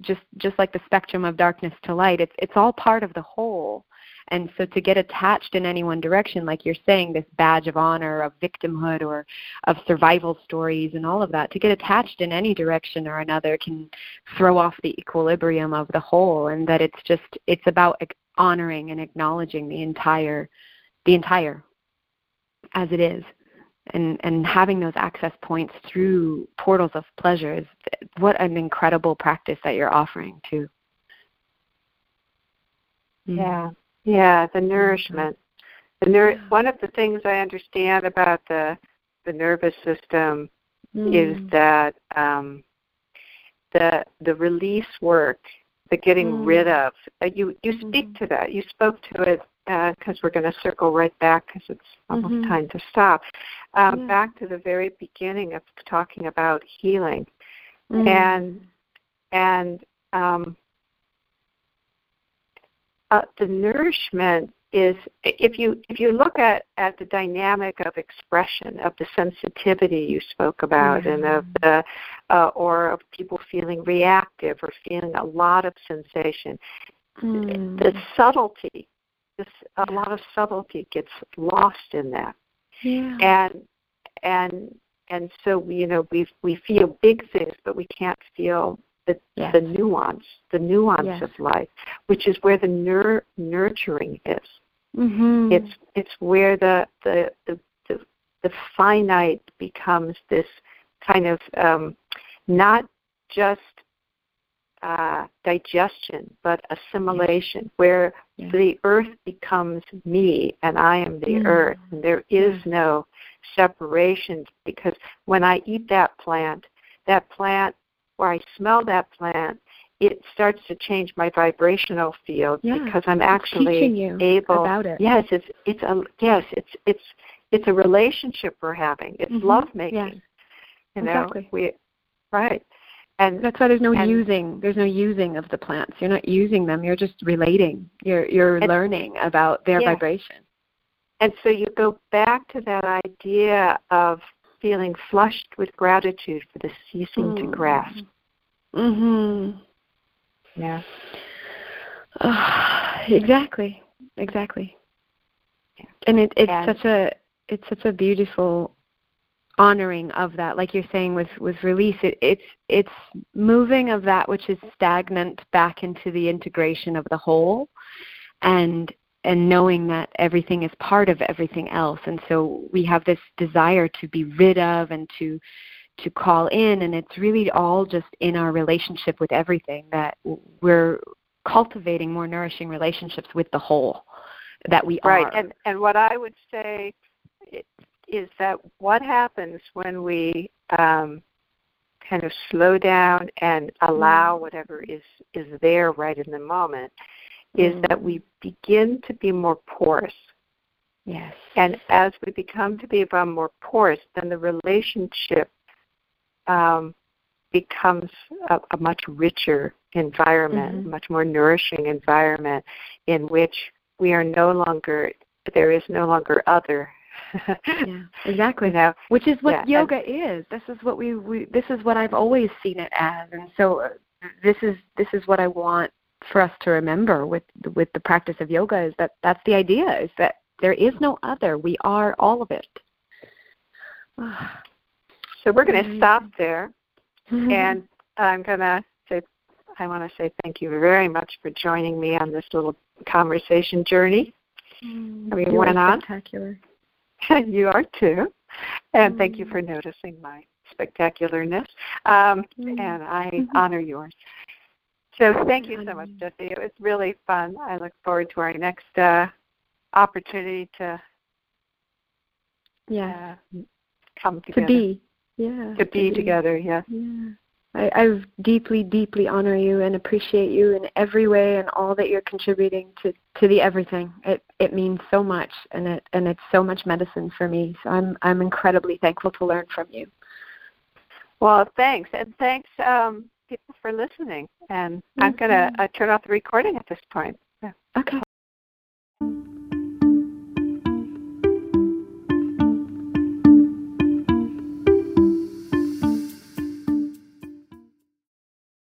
just just like the spectrum of darkness to light, it's it's all part of the whole. And so to get attached in any one direction, like you're saying, this badge of honor of victimhood or of survival stories and all of that, to get attached in any direction or another can throw off the equilibrium of the whole and that it's just it's about honoring and acknowledging the entire the entire as it is. And and having those access points through portals of pleasure what an incredible practice that you're offering too. Mm-hmm. Yeah, yeah, the nourishment. The ner- one of the things I understand about the the nervous system is that um, the the release work, the getting Mm. rid of. Uh, you you speak to that. You spoke to it because we're going to circle right back because it's almost Mhm. time to stop. Um, Yeah. Back to the very beginning of talking about healing Mm. and and um, uh, the nourishment is if you if you look at at the dynamic of expression of the sensitivity you spoke about and of the uh, or of people feeling reactive or feeling a lot of sensation Mm. the subtlety this a lot of subtlety gets lost in that yeah. and and and so you know we we feel big things but we can't feel the Yes. the nuance the nuance Yes. of life which is where the nur- nurturing is mm-hmm. it's it's where the the the the, the finite becomes this kind of um not just uh, digestion, but assimilation, where Yeah. the earth becomes me and I am the Mm. earth. And there is Yeah. no separation because when I eat that plant, that plant, or I smell that plant, it starts to change my vibrational field Yeah. because I'm actually able. about it. Yes, it's it's a yes, it's it's it's a relationship we're having. It's Mhm. love making. Yes. You know, Exactly. we right. And That's why there's no And- using. There's no using of the plants. You're not using them. You're just relating. You're you're And- learning about their Yeah. vibration. And so you go back to that idea of feeling flushed with gratitude for the ceasing to Mm. grasp. Mhm. Yeah. Uh, exactly, exactly. And it, it's and such a it's such a beautiful honoring of that like you're saying with with release it, it's it's moving of that which is stagnant back into the integration of the whole and and knowing that everything is part of everything else and so we have this desire to be rid of and to to call in and it's really all just in our relationship with everything that we're cultivating more nourishing relationships with the whole that we right. are right and and what i would say is that what happens when we um, kind of slow down and allow mm-hmm. whatever is is there right in the moment is mm. that we begin to be more porous. Yes. And as we become to become more porous, then the relationship um, becomes a, a, much richer environment, mm-hmm. much more nourishing environment in which we are no longer there is no longer other yeah, exactly. Now, which is what yeah, yoga is. This is what we, we this is what I've always seen it as, and so uh, this is this is what I want for us to remember with with the practice of yoga is that that's the idea is that there is no other. We are all of it. so we're going to stop there, and I'm going to say I want to say thank you very much for joining me on this little conversation journey. Mm, we went on. Spectacular. you are too. And thank you for mm. noticing my spectacularness. Um, mm. And I mm-hmm. honor yours. So thank you so much, Jessie. It was really fun. I look forward to our next uh, opportunity to yeah uh, come together. To be. Yeah. To, to be, together, yes. Yeah. I, I deeply, deeply honor you and appreciate you in every way and all that you're contributing to, to the everything. It it means so much and it and it's so much medicine for me. So I'm I'm incredibly thankful to learn from you. Well, thanks and thanks um, people for listening. And mm-hmm. I'm gonna uh, turn off the recording at this point. Okay.